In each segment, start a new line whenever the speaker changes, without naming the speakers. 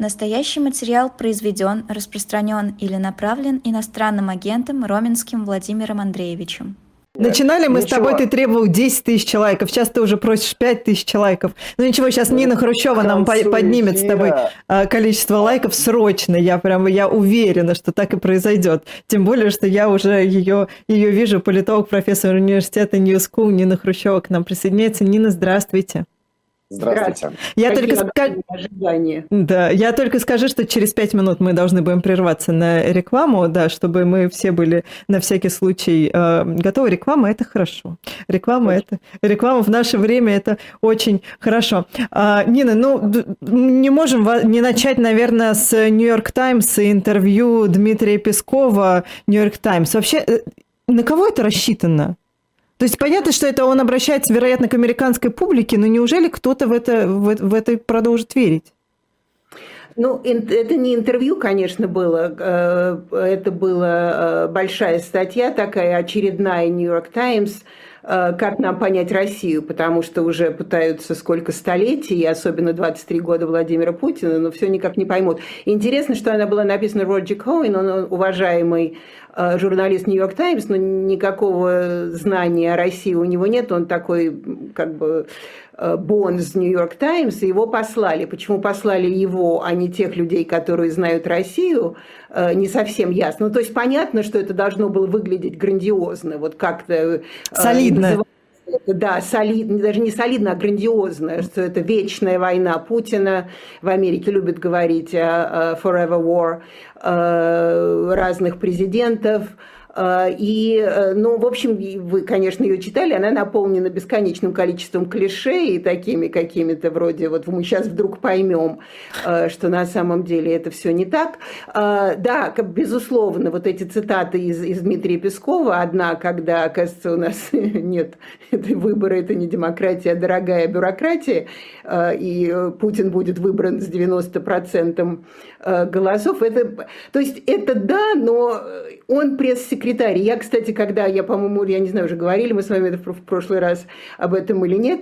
Настоящий материал произведен, распространен или направлен иностранным агентом Роменским Владимиром Андреевичем.
Начинали мы ничего. с тобой, ты требовал 10 тысяч лайков, сейчас ты уже просишь 5 тысяч лайков. Ну ничего, сейчас ну, Нина Хрущева нам поднимет с тобой а, количество лайков срочно. Я прям, я уверена, что так и произойдет. Тем более, что я уже ее, ее вижу, политолог, профессор университета School Нина Хрущева к нам присоединяется. Нина, здравствуйте.
Здравствуйте.
Я только, да, я только скажу, что через пять минут мы должны будем прерваться на рекламу, да, чтобы мы все были на всякий случай э, готовы. Реклама – это хорошо. Реклама – это реклама в наше время – это очень хорошо. А, Нина, ну, не можем не начать, наверное, с Нью-Йорк Таймс и интервью Дмитрия Пескова Нью-Йорк Таймс. Вообще, э, на кого это рассчитано? То есть понятно, что это он обращается, вероятно, к американской публике, но неужели кто-то в это, в, в это продолжит верить?
Ну, это не интервью, конечно, было. Э, это была э, большая статья такая, очередная «Нью-Йорк Таймс», э, как нам понять Россию, потому что уже пытаются сколько столетий, особенно 23 года Владимира Путина, но все никак не поймут. Интересно, что она была написана Роджи Коуэн, он уважаемый журналист Нью-Йорк Таймс, но никакого знания о России у него нет, он такой как бы э, Бонс Нью-Йорк Таймс, его послали. Почему послали его, а не тех людей, которые знают Россию, э, не совсем ясно. Ну, то есть понятно, что это должно было выглядеть грандиозно, вот как-то...
Солидно
да, солидно, даже не солидно, а грандиозно, что это вечная война Путина. В Америке любят говорить о forever war э, разных президентов. А, и, э, ну, в общем, вы, конечно, ее читали, она наполнена бесконечным количеством клише и такими какими-то вроде, вот мы сейчас вдруг поймем, э, что на самом деле это все не так. А, да, безусловно, вот эти цитаты из, из Дмитрия Пескова, одна, когда, оказывается, у нас нет, это выборы, это не демократия, а дорогая бюрократия, а, и Путин будет выбран с 90% голосов, это, то есть это да, но он пресс-секретарь секретарь. Я, кстати, когда, я, по-моему, я не знаю, уже говорили мы с вами в прошлый раз об этом или нет,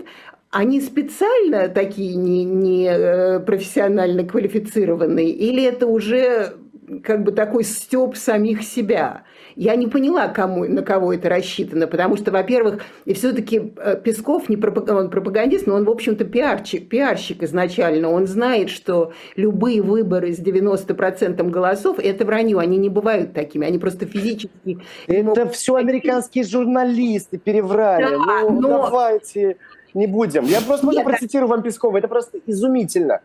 они специально такие не, не э, профессионально квалифицированные, или это уже как бы такой стёб самих себя? Я не поняла, кому, на кого это рассчитано, потому что, во-первых, и все-таки э, Песков не пропаг... он пропагандист, но он, в общем-то, пиарщик, пиарщик изначально. Он знает, что любые выборы с 90% голосов – это вранье. Они не бывают такими, они просто физически…
Это могут... все американские журналисты переврали. Да, ну, но... давайте не будем. Я просто можно процитирую вам Пескова. Это просто изумительно.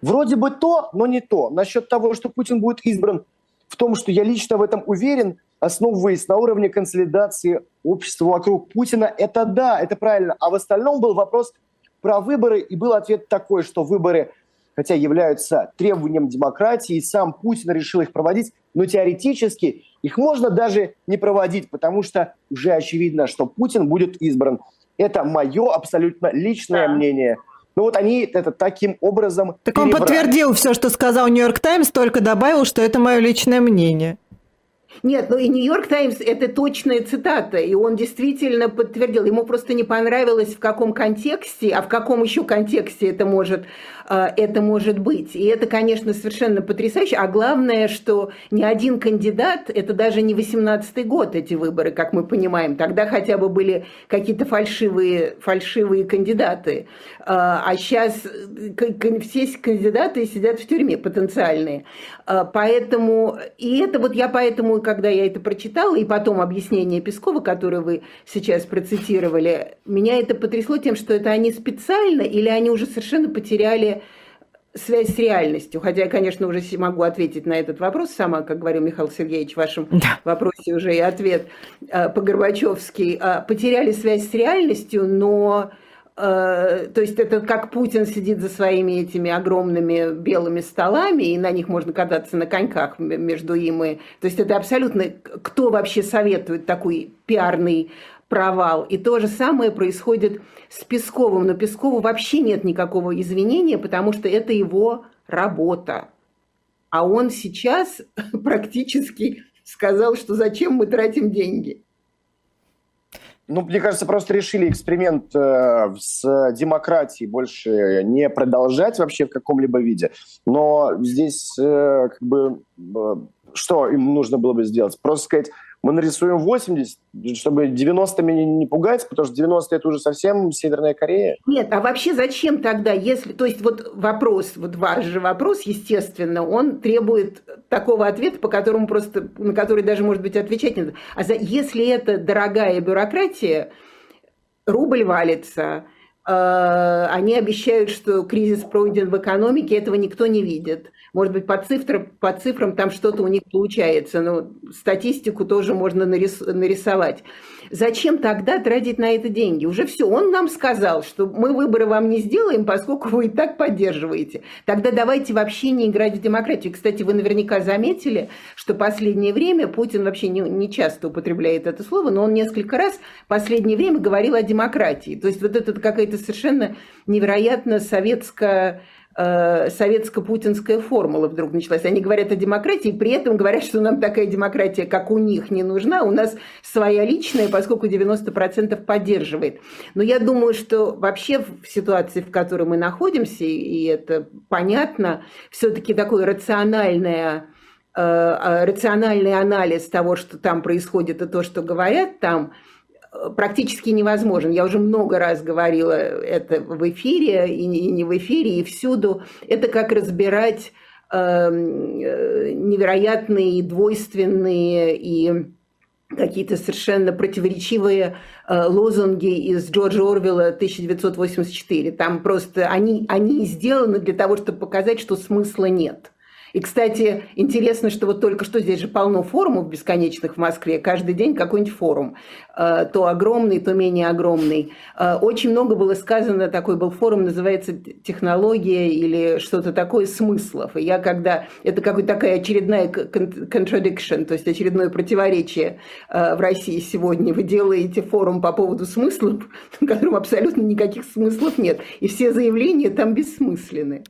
Вроде бы то, но не то. Насчет того, что Путин будет избран, в том, что я лично в этом уверен, основываясь на уровне консолидации общества вокруг Путина, это да, это правильно. А в остальном был вопрос про выборы, и был ответ такой, что выборы, хотя являются требованием демократии, и сам Путин решил их проводить, но теоретически их можно даже не проводить, потому что уже очевидно, что Путин будет избран. Это мое абсолютно личное да. мнение. Ну вот они это таким образом
Так перебрали. он подтвердил все, что сказал Нью-Йорк Таймс, только добавил, что это мое личное мнение.
Нет, ну и Нью-Йорк Таймс – это точная цитата, и он действительно подтвердил. Ему просто не понравилось, в каком контексте, а в каком еще контексте это может, э, это может быть. И это, конечно, совершенно потрясающе. А главное, что ни один кандидат – это даже не 18-й год эти выборы, как мы понимаем. Тогда хотя бы были какие-то фальшивые, фальшивые кандидаты. Э, а сейчас все кандидаты сидят в тюрьме потенциальные. Э, поэтому, и это вот я поэтому когда я это прочитала, и потом объяснение Пескова, которое вы сейчас процитировали, меня это потрясло тем, что это они специально или они уже совершенно потеряли связь с реальностью. Хотя я, конечно, уже могу ответить на этот вопрос сама, как говорил Михаил Сергеевич в вашем да. вопросе уже и ответ э, по-горбачевски. Э, потеряли связь с реальностью, но то есть это как Путин сидит за своими этими огромными белыми столами, и на них можно кататься на коньках между им и... То есть это абсолютно... Кто вообще советует такой пиарный провал? И то же самое происходит с Песковым. Но Пескову вообще нет никакого извинения, потому что это его работа. А он сейчас практически сказал, что зачем мы тратим деньги.
Ну, мне кажется, просто решили эксперимент э, с демократией больше не продолжать вообще в каком-либо виде. Но здесь э, как бы э, что им нужно было бы сделать? Просто сказать, мы нарисуем 80, чтобы 90-ми не пугать, потому что 90 это уже совсем Северная Корея.
Нет, а вообще зачем тогда, если... То есть вот вопрос, вот ваш же вопрос, естественно, он требует такого ответа, по которому просто, на который даже, может быть, отвечать не надо. А за, если это дорогая бюрократия, рубль валится, э, они обещают, что кризис пройден в экономике, этого никто не видит. Может быть, по цифрам, по цифрам там что-то у них получается, но статистику тоже можно нарис, нарисовать. Зачем тогда тратить на это деньги? Уже все, он нам сказал, что мы выборы вам не сделаем, поскольку вы и так поддерживаете. Тогда давайте вообще не играть в демократию. Кстати, вы наверняка заметили, что последнее время Путин вообще не, не часто употребляет это слово, но он несколько раз в последнее время говорил о демократии. То есть вот это какая-то совершенно невероятно советская Э, советско-путинская формула вдруг началась. Они говорят о демократии, при этом говорят, что нам такая демократия, как у них, не нужна. У нас своя личная, поскольку 90% поддерживает. Но я думаю, что вообще в ситуации, в которой мы находимся, и это понятно, все-таки такое рациональное э, э, рациональный анализ того, что там происходит, и то, что говорят там – практически невозможен. Я уже много раз говорила это в эфире и не в эфире, и всюду. Это как разбирать эм, э, невероятные, двойственные и какие-то совершенно противоречивые э, лозунги из Джорджа Орвелла 1984. Там просто они, они сделаны для того, чтобы показать, что смысла нет. И, кстати, интересно, что вот только что здесь же полно форумов бесконечных в Москве, каждый день какой-нибудь форум, э, то огромный, то менее огромный. Э, очень много было сказано, такой был форум, называется «Технология» или что-то такое, смыслов. И я когда... Это какая-то такая очередная contradiction, то есть очередное противоречие э, в России сегодня. Вы делаете форум по поводу смыслов, в котором абсолютно никаких смыслов нет. И все заявления там бессмысленны.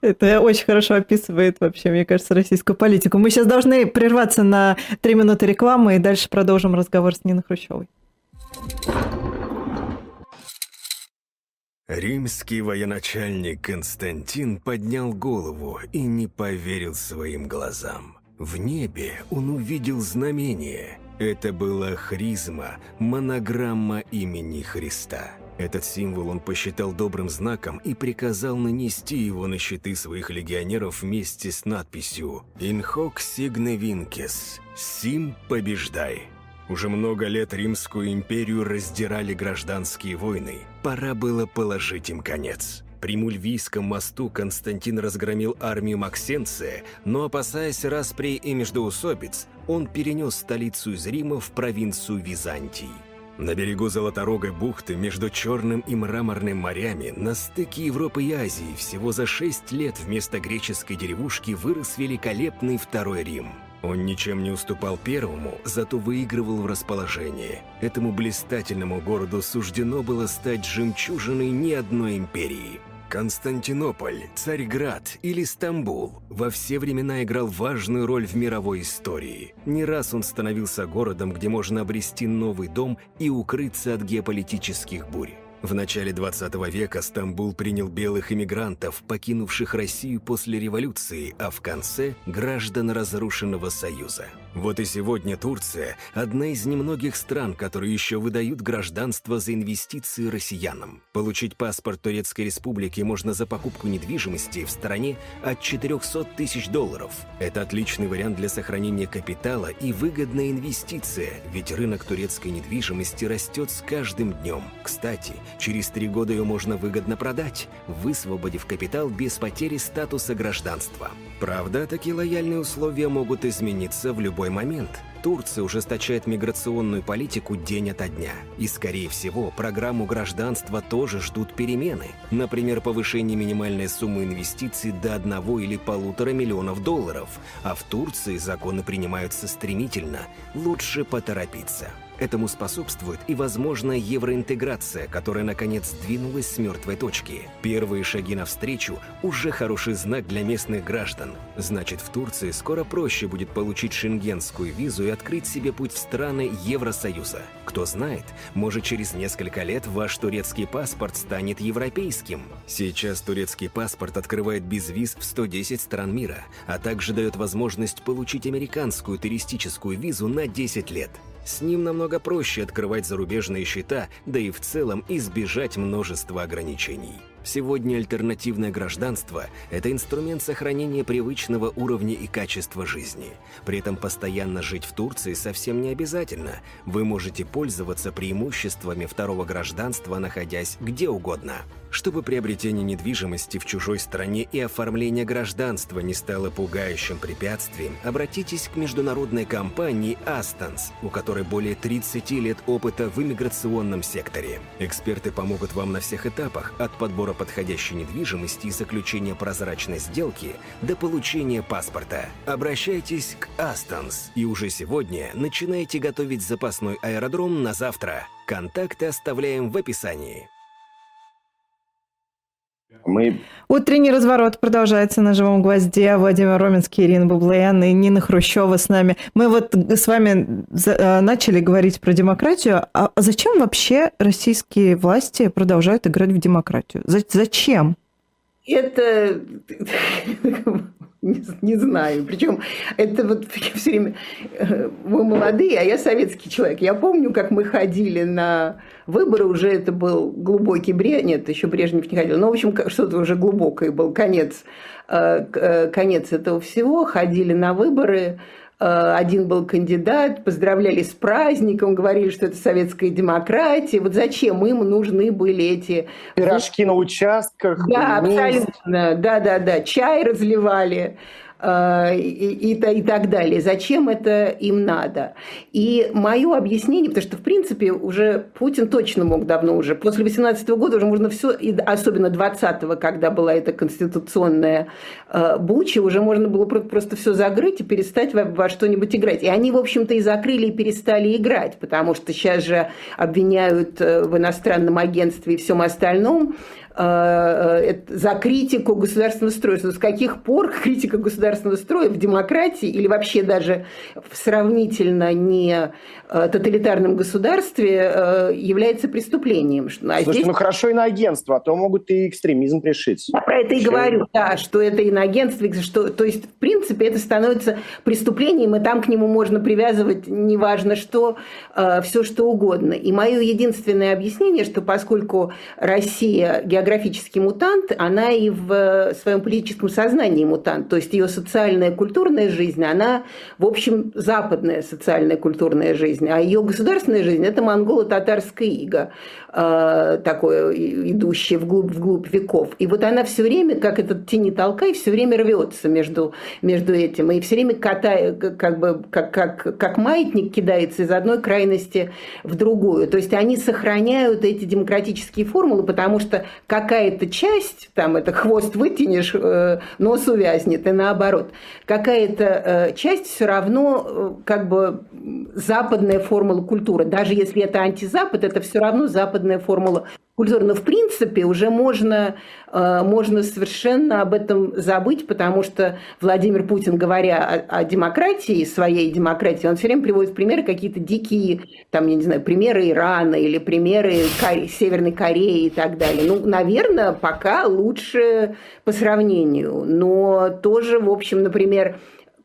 Это очень хорошо описывает вообще, мне кажется, российскую политику. Мы сейчас должны прерваться на три минуты рекламы и дальше продолжим разговор с Ниной Хрущевой.
Римский военачальник Константин поднял голову и не поверил своим глазам. В небе он увидел знамение. Это была хризма, монограмма имени Христа. Этот символ он посчитал добрым знаком и приказал нанести его на щиты своих легионеров вместе с надписью «In hoc signe vinces» «Сим побеждай». Уже много лет Римскую империю раздирали гражданские войны. Пора было положить им конец. При Мульвийском мосту Константин разгромил армию Максенция, но, опасаясь распри и междоусобиц, он перенес столицу из Рима в провинцию Византии. На берегу Золоторогой бухты между Черным и Мраморным морями на стыке Европы и Азии всего за шесть лет вместо греческой деревушки вырос великолепный Второй Рим. Он ничем не уступал первому, зато выигрывал в расположении. Этому блистательному городу суждено было стать жемчужиной ни одной империи – Константинополь, Царьград или Стамбул во все времена играл важную роль в мировой истории. Не раз он становился городом, где можно обрести новый дом и укрыться от геополитических бурь. В начале 20 века Стамбул принял белых иммигрантов, покинувших Россию после революции, а в конце – граждан разрушенного Союза. Вот и сегодня Турция – одна из немногих стран, которые еще выдают гражданство за инвестиции россиянам. Получить паспорт Турецкой Республики можно за покупку недвижимости в стране от 400 тысяч долларов. Это отличный вариант для сохранения капитала и выгодная инвестиция, ведь рынок турецкой недвижимости растет с каждым днем. Кстати, через три года ее можно выгодно продать, высвободив капитал без потери статуса гражданства. Правда, такие лояльные условия могут измениться в любой момент. Турция ужесточает миграционную политику день ото дня. И, скорее всего, программу гражданства тоже ждут перемены. Например, повышение минимальной суммы инвестиций до одного или полутора миллионов долларов. А в Турции законы принимаются стремительно. Лучше поторопиться. Этому способствует и возможная евроинтеграция, которая наконец двинулась с мертвой точки. Первые шаги навстречу – уже хороший знак для местных граждан. Значит, в Турции скоро проще будет получить шенгенскую визу и открыть себе путь в страны Евросоюза. Кто знает, может через несколько лет ваш турецкий паспорт станет европейским. Сейчас турецкий паспорт открывает без виз в 110 стран мира, а также дает возможность получить американскую туристическую визу на 10 лет. С ним намного проще открывать зарубежные счета, да и в целом избежать множества ограничений. Сегодня альтернативное гражданство – это инструмент сохранения привычного уровня и качества жизни. При этом постоянно жить в Турции совсем не обязательно. Вы можете пользоваться преимуществами второго гражданства, находясь где угодно. Чтобы приобретение недвижимости в чужой стране и оформление гражданства не стало пугающим препятствием, обратитесь к международной компании «Астонс», у которой более 30 лет опыта в иммиграционном секторе. Эксперты помогут вам на всех этапах, от подбора подходящей недвижимости и заключения прозрачной сделки до получения паспорта. Обращайтесь к Астонс и уже сегодня начинайте готовить запасной аэродром на завтра. Контакты оставляем в описании.
Мы... Утренний разворот продолжается на живом гвозде. Владимир Роменский, Ирина Бублаян и Нина Хрущева с нами. Мы вот с вами э, начали говорить про демократию. А зачем вообще российские власти продолжают играть в демократию? Зачем?
Это не, не знаю. Причем это вот все время э, мы молодые, а я советский человек. Я помню, как мы ходили на выборы, уже это был глубокий бред, нет, еще Брежнев не ходил, но, в общем, что-то уже глубокое был конец, э, э, конец этого всего. Ходили на выборы, один был кандидат, поздравляли с праздником, говорили, что это советская демократия. Вот зачем им нужны были эти...
Пирожки на участках.
Да, абсолютно. Да-да-да. Чай разливали. Э, и, и, и так далее. Зачем это им надо? И мое объяснение, потому что, в принципе, уже Путин точно мог давно уже, после 18 года уже можно все, особенно 20-го, когда была эта конституционная э, буча, уже можно было просто все закрыть и перестать во, во что-нибудь играть. И они, в общем-то, и закрыли, и перестали играть, потому что сейчас же обвиняют э, в иностранном агентстве и всем остальном, за критику государственного строя. С каких пор критика государственного строя в демократии или вообще даже в сравнительно не э, тоталитарном государстве является преступлением?
А Слушайте, здесь... ну хорошо иноагентство, а то могут и экстремизм пришить.
Я про это и говорю, да, что это иноагентство, что, то есть, в принципе, это становится преступлением, и там к нему можно привязывать неважно что, все что угодно. И мое единственное объяснение, что поскольку Россия географически географический мутант, она и в э, своем политическом сознании мутант. То есть ее социальная культурная жизнь, она, в общем, западная социальная культурная жизнь, а ее государственная жизнь – это монголо-татарская ига, э, такое, идущее вглубь, вглубь веков. И вот она все время, как этот тени толкай, все время рвется между, между этим. И все время катает, как бы, как, как, как маятник кидается из одной крайности в другую. То есть они сохраняют эти демократические формулы, потому что какая-то часть, там это хвост вытянешь, э, нос увязнет, и наоборот, какая-то э, часть все равно э, как бы западная формула культуры. Даже если это антизапад, это все равно западная формула культуры. Но в принципе уже можно, можно совершенно об этом забыть, потому что Владимир Путин, говоря о, о демократии, своей демократии, он все время приводит примеры какие-то дикие, там, я не знаю, примеры Ирана или примеры Кор... Северной Кореи и так далее. Ну, наверное, пока лучше по сравнению. Но тоже, в общем, например,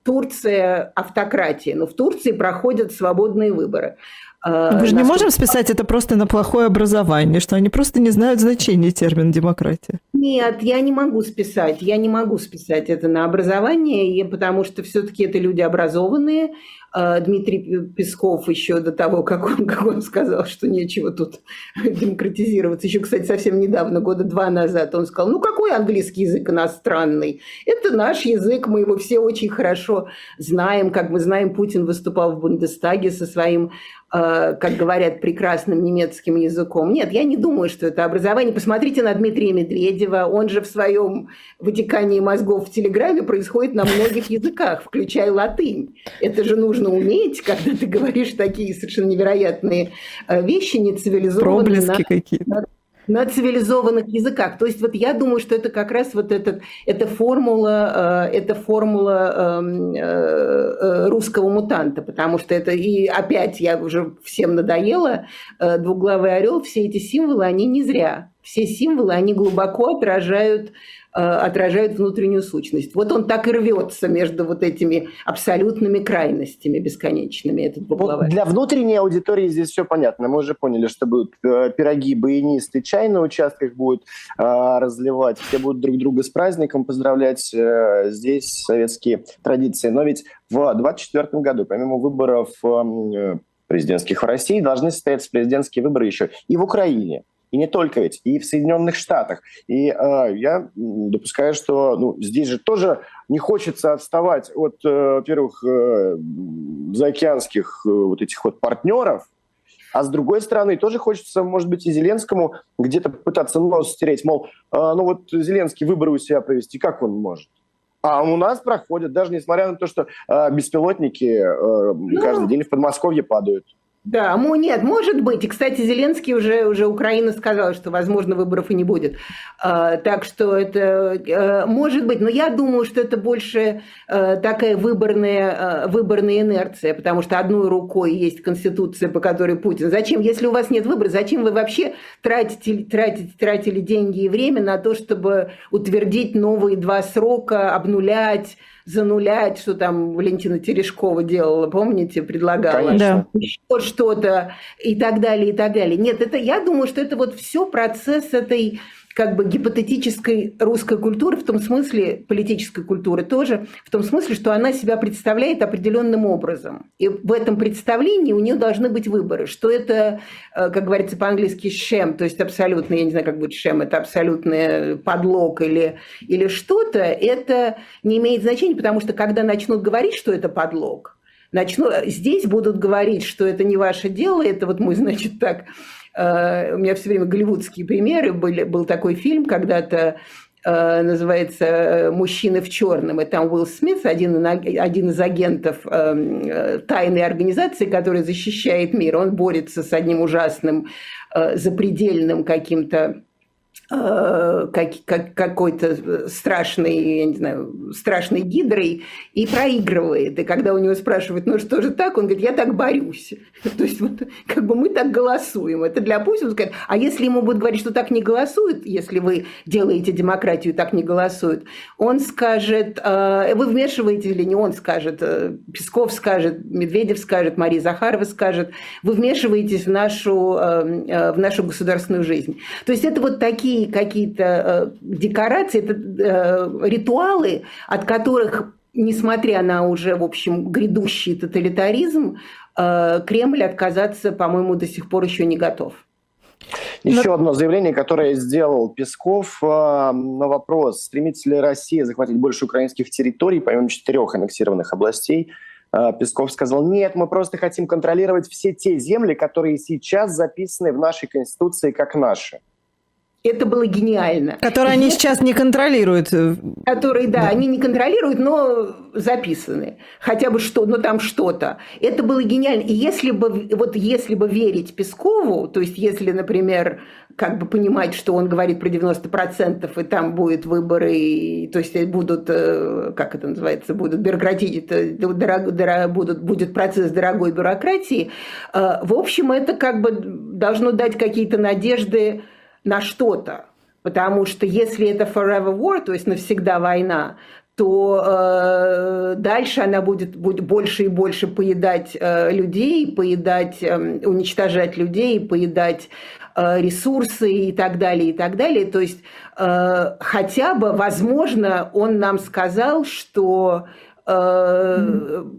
Турция автократия, но в Турции проходят свободные выборы.
А, Мы же не можем списать это просто на плохое образование, что они просто не знают значения термина демократия.
Нет, я не могу списать. Я не могу списать это на образование, потому что все-таки это люди образованные, Дмитрий Песков еще до того, как он, как он сказал, что нечего тут демократизироваться, еще, кстати, совсем недавно, года два назад, он сказал, ну какой английский язык иностранный? Это наш язык, мы его все очень хорошо знаем, как мы знаем, Путин выступал в Бундестаге со своим а, как говорят, прекрасным немецким языком. Нет, я не думаю, что это образование. Посмотрите на Дмитрия Медведева. Он же в своем вытекании мозгов в Телеграме происходит на многих языках, включая латынь. Это же нужно уметь, когда ты говоришь такие совершенно невероятные э, вещи, нецивилизованные.
Проблески какие-то.
на цивилизованных языках. То есть вот я думаю, что это как раз вот этот, эта формула, э, эта формула эм, э, э, русского мутанта, потому что это, и опять я уже всем надоела, двуглавый орел, все эти символы, они не зря. Все символы, они глубоко отражают Э, отражают внутреннюю сущность. Вот он так и рвется между вот этими абсолютными крайностями бесконечными, этот
Вот для внутренней аудитории здесь все понятно. Мы уже поняли, что будут э, пироги, баянисты, чай на участках будут э, разливать, все будут друг друга с праздником поздравлять. Э, здесь советские традиции. Но ведь в 2024 году, помимо выборов э, президентских в России, должны состояться президентские выборы еще и в Украине. И не только ведь, и в Соединенных Штатах. И э, я допускаю, что ну, здесь же тоже не хочется отставать от, э, во-первых, э, заокеанских э, вот этих вот партнеров, а с другой стороны, тоже хочется, может быть, и Зеленскому где-то пытаться нос стереть, мол, э, ну вот Зеленский выборы у себя провести, как он может? А у нас проходят, даже несмотря на то, что э, беспилотники э, ну, каждый день в Подмосковье падают.
Да, нет, может быть. И, кстати, Зеленский уже, уже Украина сказала, что, возможно, выборов и не будет. А, так что это а, может быть. Но я думаю, что это больше а, такая выборная, а, выборная инерция, потому что одной рукой есть Конституция, по которой Путин. Зачем, если у вас нет выбора, зачем вы вообще тратите, тратите, тратили деньги и время на то, чтобы утвердить новые два срока, обнулять, занулять, что там Валентина Терешкова делала, помните, предлагала
Конечно.
еще что-то и так далее, и так далее. Нет, это я думаю, что это вот все процесс этой как бы гипотетической русской культуры, в том смысле, политической культуры тоже, в том смысле, что она себя представляет определенным образом. И в этом представлении у нее должны быть выборы, что это, э, как говорится по-английски, шем, то есть абсолютно, я не знаю, как будет шем, это абсолютный подлог или, или что-то, это не имеет значения, потому что когда начнут говорить, что это подлог, начну, здесь будут говорить, что это не ваше дело, это вот мы, значит, так у меня все время голливудские примеры были. Был такой фильм когда-то э, называется э, «Мужчины в черном». И там Уилл Смит, один, один из агентов тайной организации, которая защищает мир. Он борется с одним ужасным, запредельным каким-то Э, как, как, какой-то страшный, я не знаю, страшной гидрой и проигрывает. И когда у него спрашивают, ну что же так, он говорит, я так борюсь. То есть вот как бы мы так голосуем. Это для Путина, скажет, а если ему будут говорить, что так не голосуют, если вы делаете демократию, так не голосуют, он скажет, «А, вы вмешиваете или не он скажет, э, Песков скажет, Медведев скажет, Мария Захарова скажет, вы вмешиваетесь в нашу, э, в нашу государственную жизнь. То есть это вот такие какие-то э, декорации, это э, ритуалы, от которых, несмотря на уже, в общем, грядущий тоталитаризм, э, Кремль отказаться, по-моему, до сих пор еще не готов.
Еще Но... одно заявление, которое сделал Песков на вопрос, стремится ли Россия захватить больше украинских территорий, помимо четырех аннексированных областей, Песков сказал, нет, мы просто хотим контролировать все те земли, которые сейчас записаны в нашей Конституции как наши.
Это было гениально.
Которые они сейчас не контролируют.
Которые, да, да, они не контролируют, но записаны. Хотя бы что, ну там что-то. Это было гениально. И если бы, вот если бы верить Пескову, то есть если, например, как бы понимать, что он говорит про 90%, и там будут выборы, и, то есть будут, э, как это называется, будут бюрократии, дорог, дорог, будут, будет процесс дорогой бюрократии, э, в общем, это как бы должно дать какие-то надежды на что-то. Потому что если это forever war, то есть навсегда война, то э, дальше она будет, будет больше и больше поедать э, людей, поедать, э, уничтожать людей, поедать э, ресурсы и так далее, и так далее. То есть э, хотя бы, возможно, он нам сказал, что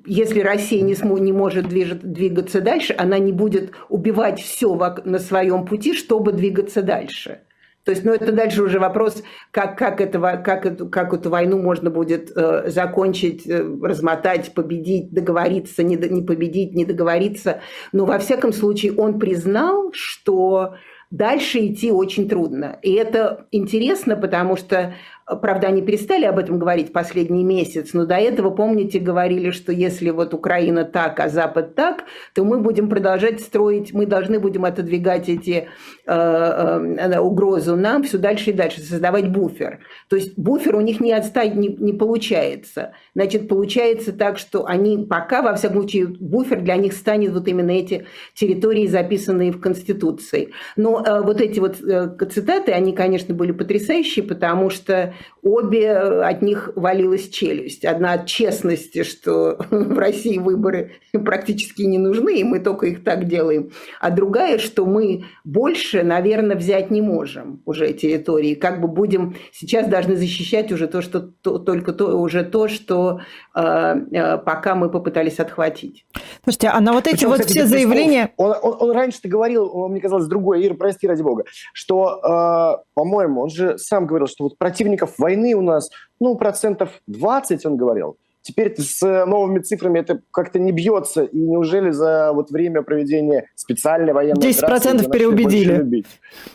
если Россия не, см- не может движет, двигаться дальше, она не будет убивать все на своем пути, чтобы двигаться дальше. То есть, ну, это дальше уже вопрос, как, как, этого, как, эту, как эту войну можно будет э, закончить, э, размотать, победить, договориться, не, не победить, не договориться. Но, во всяком случае, он признал, что дальше идти очень трудно. И это интересно, потому что Правда, они перестали об этом говорить последний месяц, но до этого, помните, говорили, что если вот Украина так, а Запад так, то мы будем продолжать строить, мы должны будем отодвигать эти э, э, угрозу нам все дальше и дальше, создавать буфер. То есть буфер у них не отстать не, не получается. Значит, получается так, что они пока, во всяком случае, буфер для них станет вот именно эти территории, записанные в Конституции. Но э, вот эти вот э, цитаты, они, конечно, были потрясающие, потому что обе э, от них валилась челюсть. Одна от честности, что в России выборы практически не нужны, и мы только их так делаем. А другая, что мы больше, наверное, взять не можем уже территории. Как бы будем сейчас должны защищать уже то, что то, только то, уже то, что пока мы попытались отхватить.
Слушайте, а на вот эти Причем, вот кстати, все заявления...
Он, он, он раньше-то говорил, он, мне казалось, другое, Ира, прости, ради бога, что, э, по-моему, он же сам говорил, что вот противников войны у нас, ну, процентов 20, он говорил. Теперь с новыми цифрами это как-то не бьется. И неужели за вот время проведения специальной военной 10%
операции... 10% переубедили.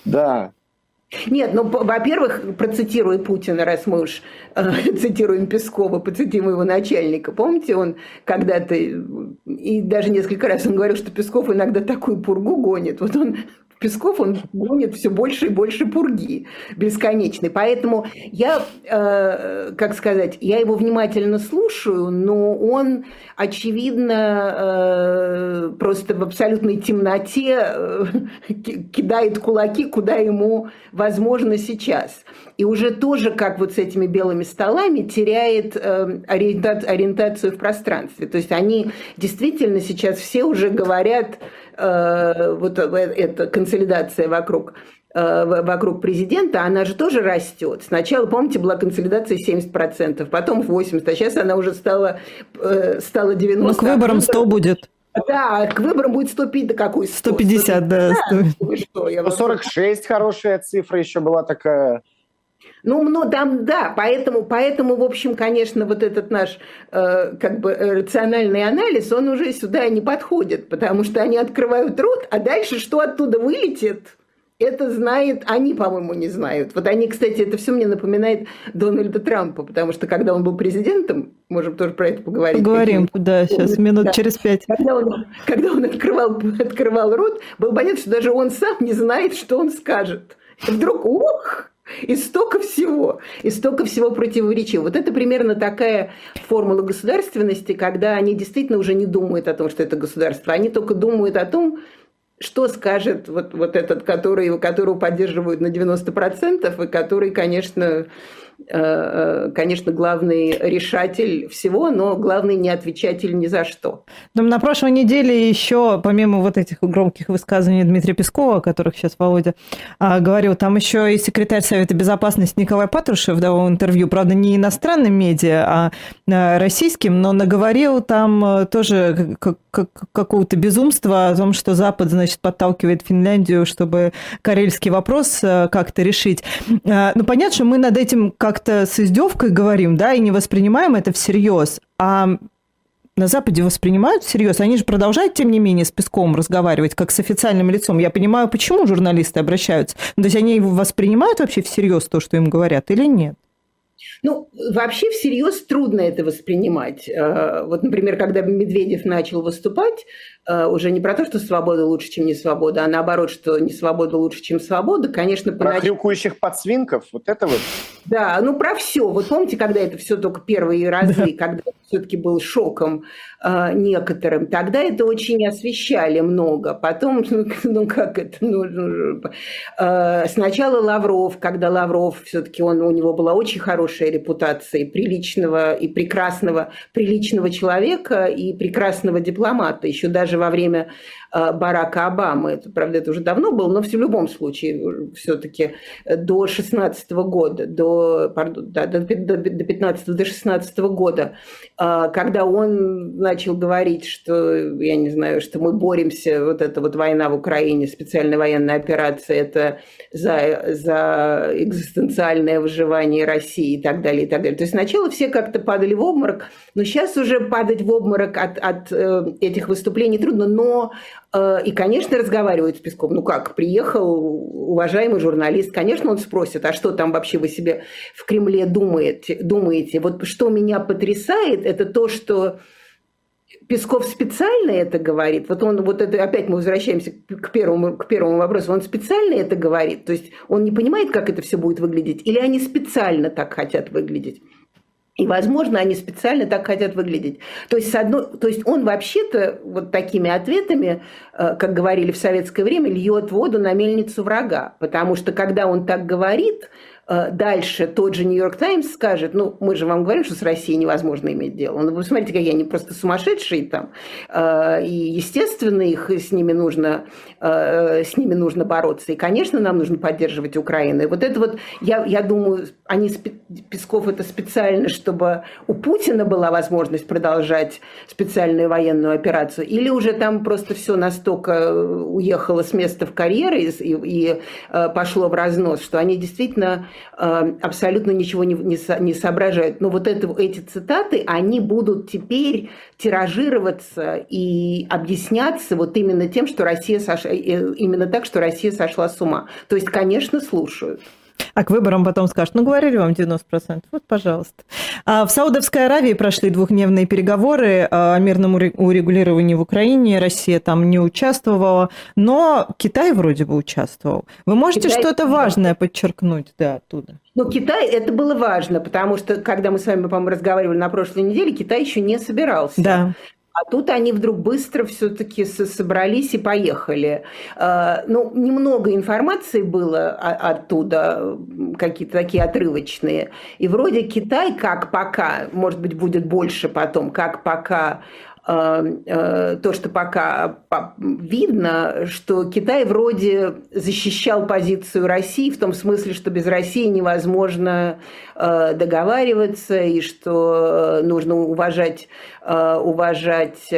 Да.
Нет, ну, во-первых, процитирую Путина, раз мы уж э, цитируем Пескова, поцитируем его начальника. Помните, он когда-то, и даже несколько раз он говорил, что Песков иногда такую пургу гонит. Вот он Песков, он гонит все больше и больше пурги бесконечной. Поэтому я, э, как сказать, я его внимательно слушаю, но он, очевидно, э, просто в абсолютной темноте э, кидает кулаки, куда ему возможно сейчас. И уже тоже, как вот с этими белыми столами, теряет э, ориентацию в пространстве. То есть они действительно сейчас все уже говорят вот эта консолидация вокруг э, вокруг президента, она же тоже растет. Сначала, помните, была консолидация 70%, потом 80%, а сейчас она уже стала, э, стала 90%. Ну,
к выборам 100 будет.
Да, к выборам будет 150, да какой
100? 150, да. 100.
Что, я 146 хорошая цифра еще была такая.
Ну, ну там, да, поэтому, поэтому, в общем, конечно, вот этот наш э, как бы рациональный анализ, он уже сюда не подходит, потому что они открывают рот, а дальше что оттуда вылетит, это знает, они, по-моему, не знают. Вот они, кстати, это все мне напоминает Дональда Трампа, потому что когда он был президентом, можем тоже про это поговорить.
Поговорим, да, сейчас, минут да. через пять.
Когда он, когда он открывал, открывал рот, было понятно, что даже он сам не знает, что он скажет. И вдруг, ух, и столько всего, и столько всего противоречивого. Вот это примерно такая формула государственности, когда они действительно уже не думают о том, что это государство, они только думают о том, что скажет вот, вот этот, который, которого поддерживают на 90%, и который, конечно, конечно, главный решатель всего, но главный не отвечатель ни за что.
Но на прошлой неделе еще, помимо вот этих громких высказываний Дмитрия Пескова, о которых сейчас Володя а, говорил, там еще и секретарь Совета Безопасности Николай Патрушев давал интервью, правда, не иностранным медиа, а, а российским, но наговорил там э, тоже какого-то безумства о том, что Запад, значит, подталкивает Финляндию, чтобы карельский вопрос как-то решить. Ну, понятно, что мы над этим как-то с издевкой говорим, да, и не воспринимаем это всерьез. А на Западе воспринимают всерьез. Они же продолжают, тем не менее, с Песковым разговаривать, как с официальным лицом. Я понимаю, почему журналисты обращаются. То есть они воспринимают вообще всерьез то, что им говорят, или нет?
Ну, вообще всерьез трудно это воспринимать. Э, вот, например, когда Медведев начал выступать, Э, уже не про то, что свобода лучше, чем не свобода, а наоборот, что не свобода лучше, чем свобода, конечно...
Про понач... хрюкающих подсвинков, вот это вот?
Да, ну про все. Вот помните, когда это все только первые разы, да. когда все-таки был шоком некоторым, тогда это очень освещали много. Потом, ну, ну как это, ну, ну, э, сначала Лавров, когда Лавров все-таки он у него была очень хорошая репутация и приличного и прекрасного, приличного человека и прекрасного дипломата, еще даже во время э, Барака Обамы, это, правда, это уже давно было, но в любом случае все-таки до 16 года, до, пардон, да, до, до 15 до 16 года, э, когда он начал говорить, что, я не знаю, что мы боремся, вот эта вот война в Украине, специальная военная операция, это за, за экзистенциальное выживание России и так далее, и так далее. То есть сначала все как-то падали в обморок, но сейчас уже падать в обморок от, от э, этих выступлений трудно, но э, и, конечно, разговаривают с Песком. Ну как, приехал уважаемый журналист, конечно, он спросит, а что там вообще вы себе в Кремле думаете? думаете? Вот что меня потрясает, это то, что Песков специально это говорит. Вот он, вот это опять мы возвращаемся к первому, к первому вопросу. Он специально это говорит. То есть он не понимает, как это все будет выглядеть, или они специально так хотят выглядеть. И, возможно, они специально так хотят выглядеть. То есть, с одной, то есть он вообще-то вот такими ответами, э, как говорили в советское время, льет воду на мельницу врага. Потому что когда он так говорит, дальше тот же Нью-Йорк Таймс скажет, ну, мы же вам говорим, что с Россией невозможно иметь дело. Ну, вы смотрите, какие они просто сумасшедшие там. Э, и, естественно, их с ними нужно, э, с ними нужно бороться. И, конечно, нам нужно поддерживать Украину. И вот это вот, я, я думаю, они, Песков это специально, чтобы у Путина была возможность продолжать специальную военную операцию, или уже там просто все настолько уехало с места в карьеры и, и, и пошло в разнос, что они действительно Э, абсолютно ничего не, не, не соображают. Но вот это, эти цитаты, они будут теперь тиражироваться и объясняться вот именно тем, что Россия сошла, э, именно так, что Россия сошла с ума. То есть, конечно, слушают.
А к выборам потом скажут, ну, говорили вам 90%, вот, пожалуйста. А в Саудовской Аравии прошли двухдневные переговоры о мирном урегулировании в Украине. Россия там не участвовала, но Китай вроде бы участвовал. Вы можете Китай... что-то важное подчеркнуть да, оттуда?
Ну, Китай, это было важно, потому что, когда мы с вами, по-моему, разговаривали на прошлой неделе, Китай еще не собирался.
Да.
А тут они вдруг быстро все-таки собрались и поехали. А, ну, немного информации было оттуда, какие-то такие отрывочные. И вроде Китай, как пока, может быть, будет больше потом, как пока то, что пока видно, что Китай вроде защищал позицию России в том смысле, что без России невозможно а, договариваться и что нужно уважать, уважать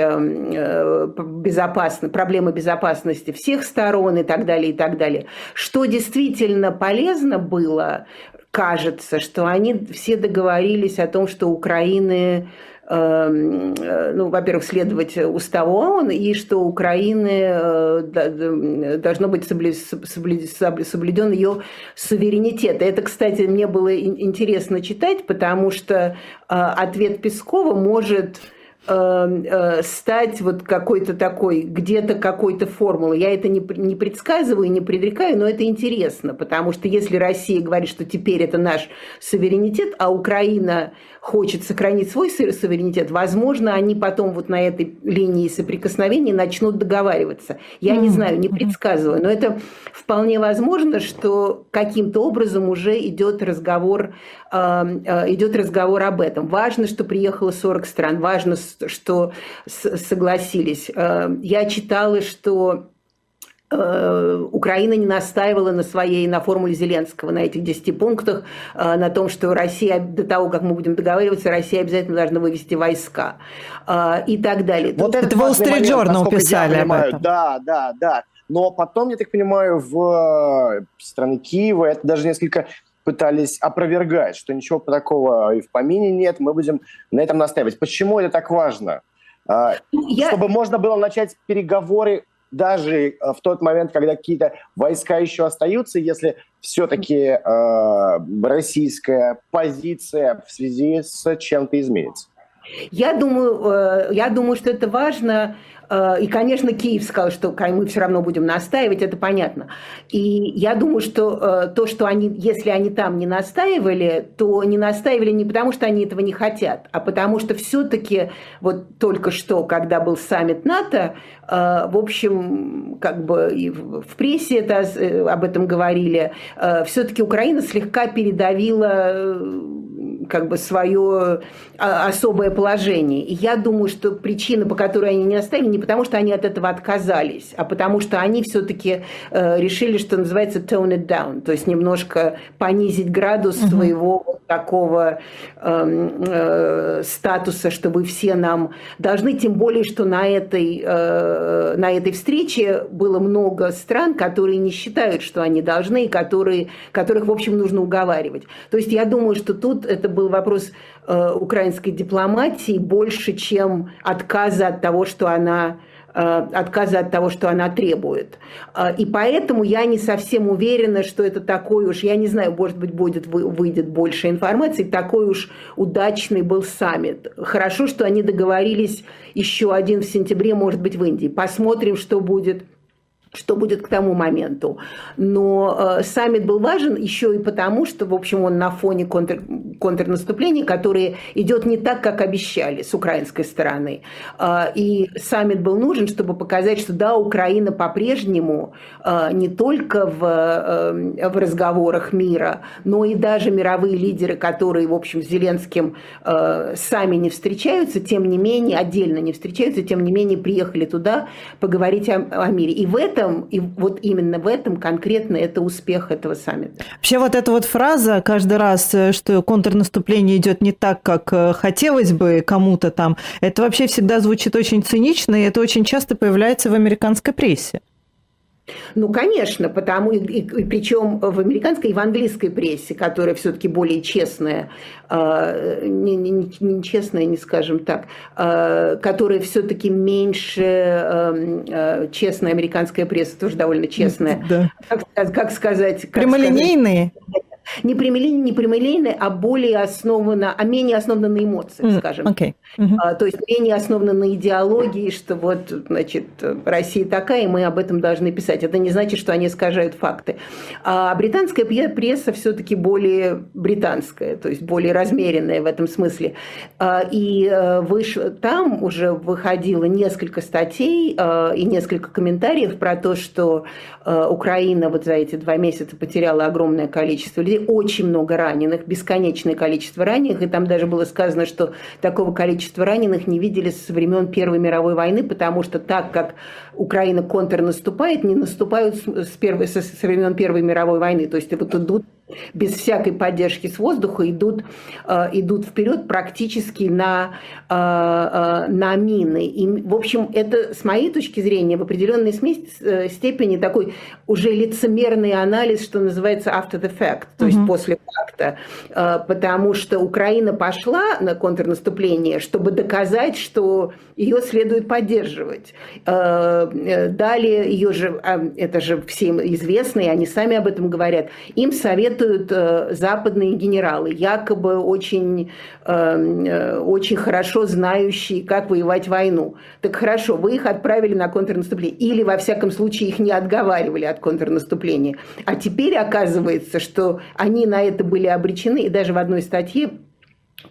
безопасно, проблемы безопасности всех сторон и так далее, и так далее. Что действительно полезно было, кажется, что они все договорились о том, что Украины Эм, э, ну, во-первых, следовать уставу ООН, и что Украины э, должно быть соблюден ее суверенитет. Это, кстати, мне было интересно читать, потому что э, ответ Пескова может Эм, э, стать вот какой-то такой, где-то какой-то формулой. Я это не, не предсказываю, не предрекаю, но это интересно, потому что если Россия говорит, что теперь это наш суверенитет, а Украина хочет сохранить свой суверенитет, возможно, они потом вот на этой линии соприкосновения начнут договариваться. Я не знаю, не предсказываю, но это вполне возможно, что каким-то образом уже идет разговор, эм, э, идет разговор об этом. Важно, что приехало 40 стран, важно, что согласились. Э, я читала, что Украина не настаивала на своей, на формуле Зеленского, на этих 10 пунктах, э, на том, что Россия, до того, как мы будем договариваться, Россия обязательно должна вывести войска и так далее.
Вот это Wall Street Journal писали об этом.
Да, да, да. Но потом, я так понимаю, в стране Киева это даже несколько пытались опровергать, что ничего такого и в помине нет, мы будем на этом настаивать. Почему это так важно? А, Я... Чтобы можно было начать переговоры даже а, в тот момент, когда какие-то войска еще остаются, если все-таки э, российская позиция в связи с чем-то изменится.
Я думаю, э, я думаю, что это важно Э, и, конечно, Киев сказал, что мы все равно будем настаивать, это понятно. И я думаю, что э, то, что они, если они там не настаивали, то не настаивали не потому, что они этого не хотят, а потому что все-таки вот только что, когда был саммит НАТО, э, в общем, как бы и в прессе это, об этом говорили, все-таки Украина слегка передавила как бы свое а, особое положение. И я думаю, что причина, по которой они не оставили, не потому, что они от этого отказались, а потому что они все-таки э, решили, что называется tone it down, то есть немножко понизить градус угу. своего такого э, э, статуса, что вы все нам должны, тем более, что на этой, э, на этой встрече было много стран, которые не считают, что они должны, которые, которых, в общем, нужно уговаривать. То есть я думаю, что тут это был вопрос э, украинской дипломатии больше, чем отказа от того, что она Э, отказа от того, что она требует. Э, и поэтому я не совсем уверена, что это такой уж, я не знаю, может быть, будет, выйдет больше информации, такой уж удачный был саммит. Хорошо, что они договорились еще один в сентябре, может быть, в Индии. Посмотрим, что будет что будет к тому моменту. Но э, саммит был важен еще и потому, что, в общем, он на фоне контр, контрнаступления, которое идет не так, как обещали с украинской стороны. Э, и саммит был нужен, чтобы показать, что да, Украина по-прежнему э, не только в, э, в разговорах мира, но и даже мировые лидеры, которые, в общем, с Зеленским э, сами не встречаются, тем не менее, отдельно не встречаются, тем не менее приехали туда поговорить о, о мире. И в этом этом, и вот именно в этом конкретно это успех этого саммита.
Вообще вот эта вот фраза каждый раз, э, что контрнаступление идет не так, как э, хотелось бы кому-то там, это вообще всегда звучит очень цинично, и это очень часто появляется в американской прессе.
Ну, конечно, потому и, и, и причем в американской и в английской прессе, которая все-таки более честная, э, не, не, не честная, не скажем так, э, которая все-таки меньше э, э, честная американская пресса, тоже довольно честная. Да. Как, как сказать? Как
Прямолинейные?
Сказать, не прямолинейные, не прямолинейные, а более основано, а менее основано на эмоциях, mm, скажем. Okay. Mm-hmm. А, то есть менее основано на идеологии, что вот, значит, Россия такая, и мы об этом должны писать. Это не значит, что они искажают факты. А британская пресса все-таки более британская, то есть более размеренная в этом смысле. А, и э, выш... там уже выходило несколько статей а, и несколько комментариев про то, что э, Украина вот за эти два месяца потеряла огромное количество людей, очень много раненых, бесконечное количество раненых, и там даже было сказано, что такого количества раненых не видели со времен Первой мировой войны, потому что так как Украина контрнаступает, не наступают с, первой, со, со времен Первой мировой войны. То есть вот идут без всякой поддержки с воздуха идут, э, идут вперед практически на, э, э, на мины. И, в общем, это, с моей точки зрения, в определенной степени такой уже лицемерный анализ, что называется after the fact, то есть после факта. Потому что Украина пошла на контрнаступление, чтобы доказать, что ее следует поддерживать. Далее ее же, это же всем известно, и они сами об этом говорят, им совет советуют э, западные генералы, якобы очень, э, э, очень хорошо знающие, как воевать войну. Так хорошо, вы их отправили на контрнаступление, или, во всяком случае, их не отговаривали от контрнаступления. А теперь оказывается, что они на это были обречены, и даже в одной статье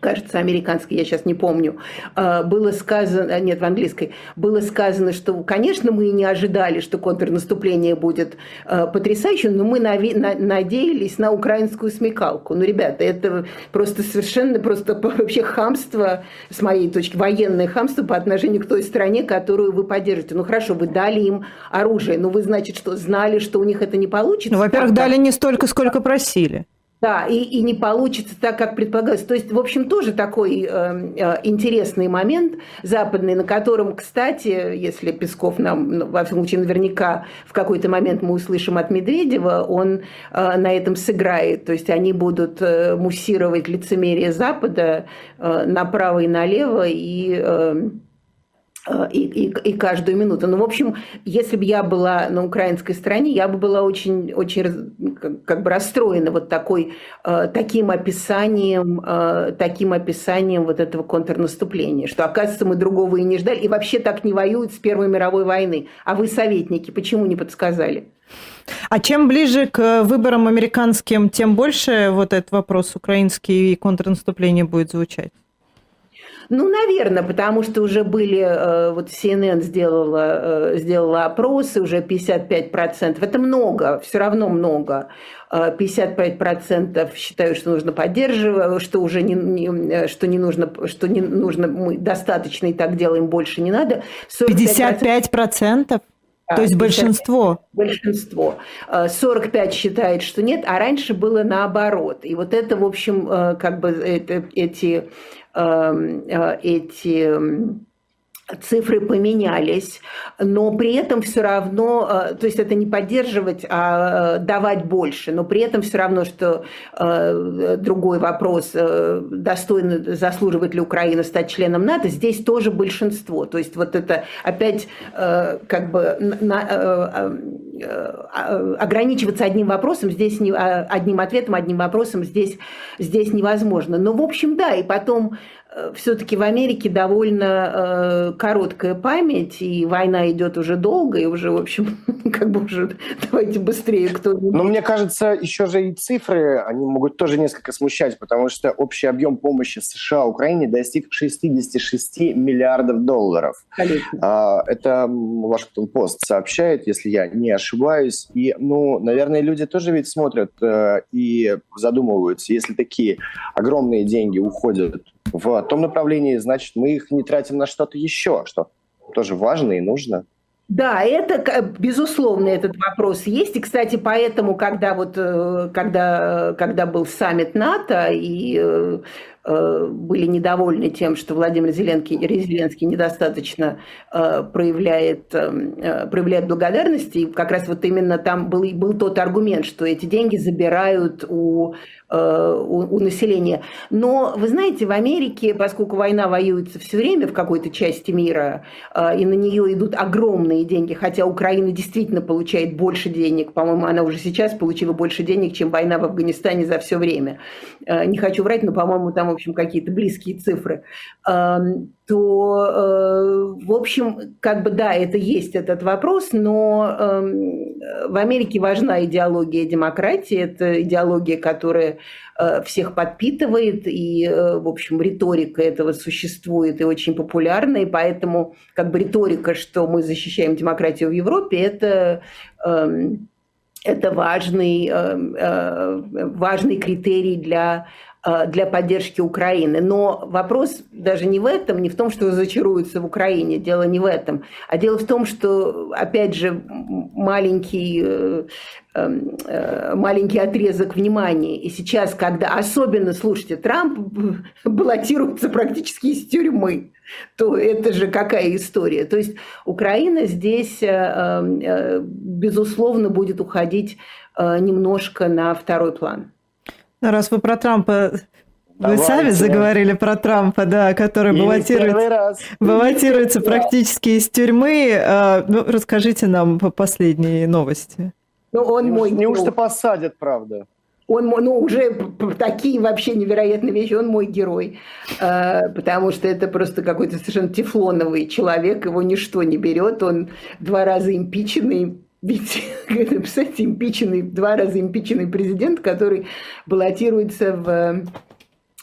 кажется, американской, я сейчас не помню, а, было сказано, нет, в английской, было сказано, что, конечно, мы и не ожидали, что контрнаступление будет а, потрясающим, но мы надеялись на украинскую смекалку. Ну, ребята, это просто совершенно, просто вообще хамство, с моей точки, военное хамство по отношению к той стране, которую вы поддерживаете. Ну, хорошо, вы дали им оружие, но вы, значит, что знали, что у них это не получится?
Ну, во-первых, дали не столько, сколько просили.
Да, и, и не получится так, как предполагалось. То есть, в общем, тоже такой э, э, интересный момент западный, на котором, кстати, если Песков нам, ну, во всяком случае, наверняка в какой-то момент мы услышим от Медведева, он э, на этом сыграет. То есть они будут э, муссировать лицемерие Запада э, направо и налево и... Э, и, и, и каждую минуту. Ну, в общем, если бы я была на украинской стороне, я бы была очень, очень как бы расстроена вот такой, э, таким описанием, э, таким описанием вот этого контрнаступления, что, оказывается, мы другого и не ждали, и вообще так не воюют с Первой мировой войны. А вы, советники, почему не подсказали?
А чем ближе к выборам американским, тем больше вот этот вопрос украинский и контрнаступление будет звучать?
Ну, наверное, потому что уже были, э, вот CNN сделала, э, сделала опросы, уже 55%. Это много, все равно много. 55% э, считают, что нужно поддерживать, что уже не, не, что не нужно, что не нужно, мы достаточно и так делаем, больше не надо.
55%? То есть большинство?
Большинство. 45 считает, что нет, а раньше было наоборот. И вот это, в общем, как бы это, эти, эти цифры поменялись, но при этом все равно, э, то есть это не поддерживать, а э, давать больше, но при этом все равно, что э, другой вопрос, достойно заслуживает ли Украина стать членом НАТО, здесь тоже большинство. То есть вот это опять как бы ограничиваться одним вопросом здесь, не, а, одним ответом, одним вопросом здесь, здесь невозможно. Но в общем, да, и потом все-таки в Америке довольно э, короткая память, и война идет уже долго, и уже, в общем, как бы уже давайте быстрее кто
Но мне кажется, еще же и цифры, они могут тоже несколько смущать, потому что общий объем помощи США Украине достиг 66 миллиардов долларов. А, это Вашингтон Пост сообщает, если я не ошибаюсь. И, ну, наверное, люди тоже ведь смотрят э, и задумываются, если такие огромные деньги уходят в том направлении, значит, мы их не тратим на что-то еще, что тоже важно и нужно.
Да, это, безусловно, этот вопрос есть. И, кстати, поэтому, когда, вот, э, когда, когда был саммит НАТО, и э, были недовольны тем, что Владимир Зеленский, Зеленский недостаточно э, проявляет, э, проявляет благодарность. И как раз вот именно там был, был тот аргумент, что эти деньги забирают у, у, у населения. Но, вы знаете, в Америке, поскольку война воюется все время в какой-то части мира, и на нее идут огромные деньги, хотя Украина действительно получает больше денег, по-моему, она уже сейчас получила больше денег, чем война в Афганистане за все время. Не хочу врать, но, по-моему, там общем, какие-то близкие цифры, то, э, в общем, как бы да, это есть этот вопрос, но в Америке важна идеология демократии, это идеология, которая э, всех подпитывает, и, э, в общем, риторика этого существует и очень популярна, и поэтому как бы риторика, что мы защищаем демократию в Европе, это это важный, важный критерий для для поддержки Украины. Но вопрос даже не в этом, не в том, что разочаруются в Украине, дело не в этом, а дело в том, что, опять же, маленький, э, эм, э, маленький отрезок внимания. И сейчас, когда особенно, слушайте, Трамп баллотируется практически из тюрьмы, то это же какая история. То есть Украина здесь, безусловно, будет уходить немножко на второй план.
Ну, раз вы про Трампа вы сами заговорили про Трампа, да, который баллотируется, баллотируется практически из тюрьмы. А, ну, расскажите нам последние новости.
Ну, он мой неужто посадят, правда?
Он, ну, уже такие вообще невероятные вещи, он мой герой, а, потому что это просто какой-то совершенно тефлоновый человек, его ничто не берет, он два раза импиченный, ведь, кстати, импиченный, два раза импиченный президент, который баллотируется в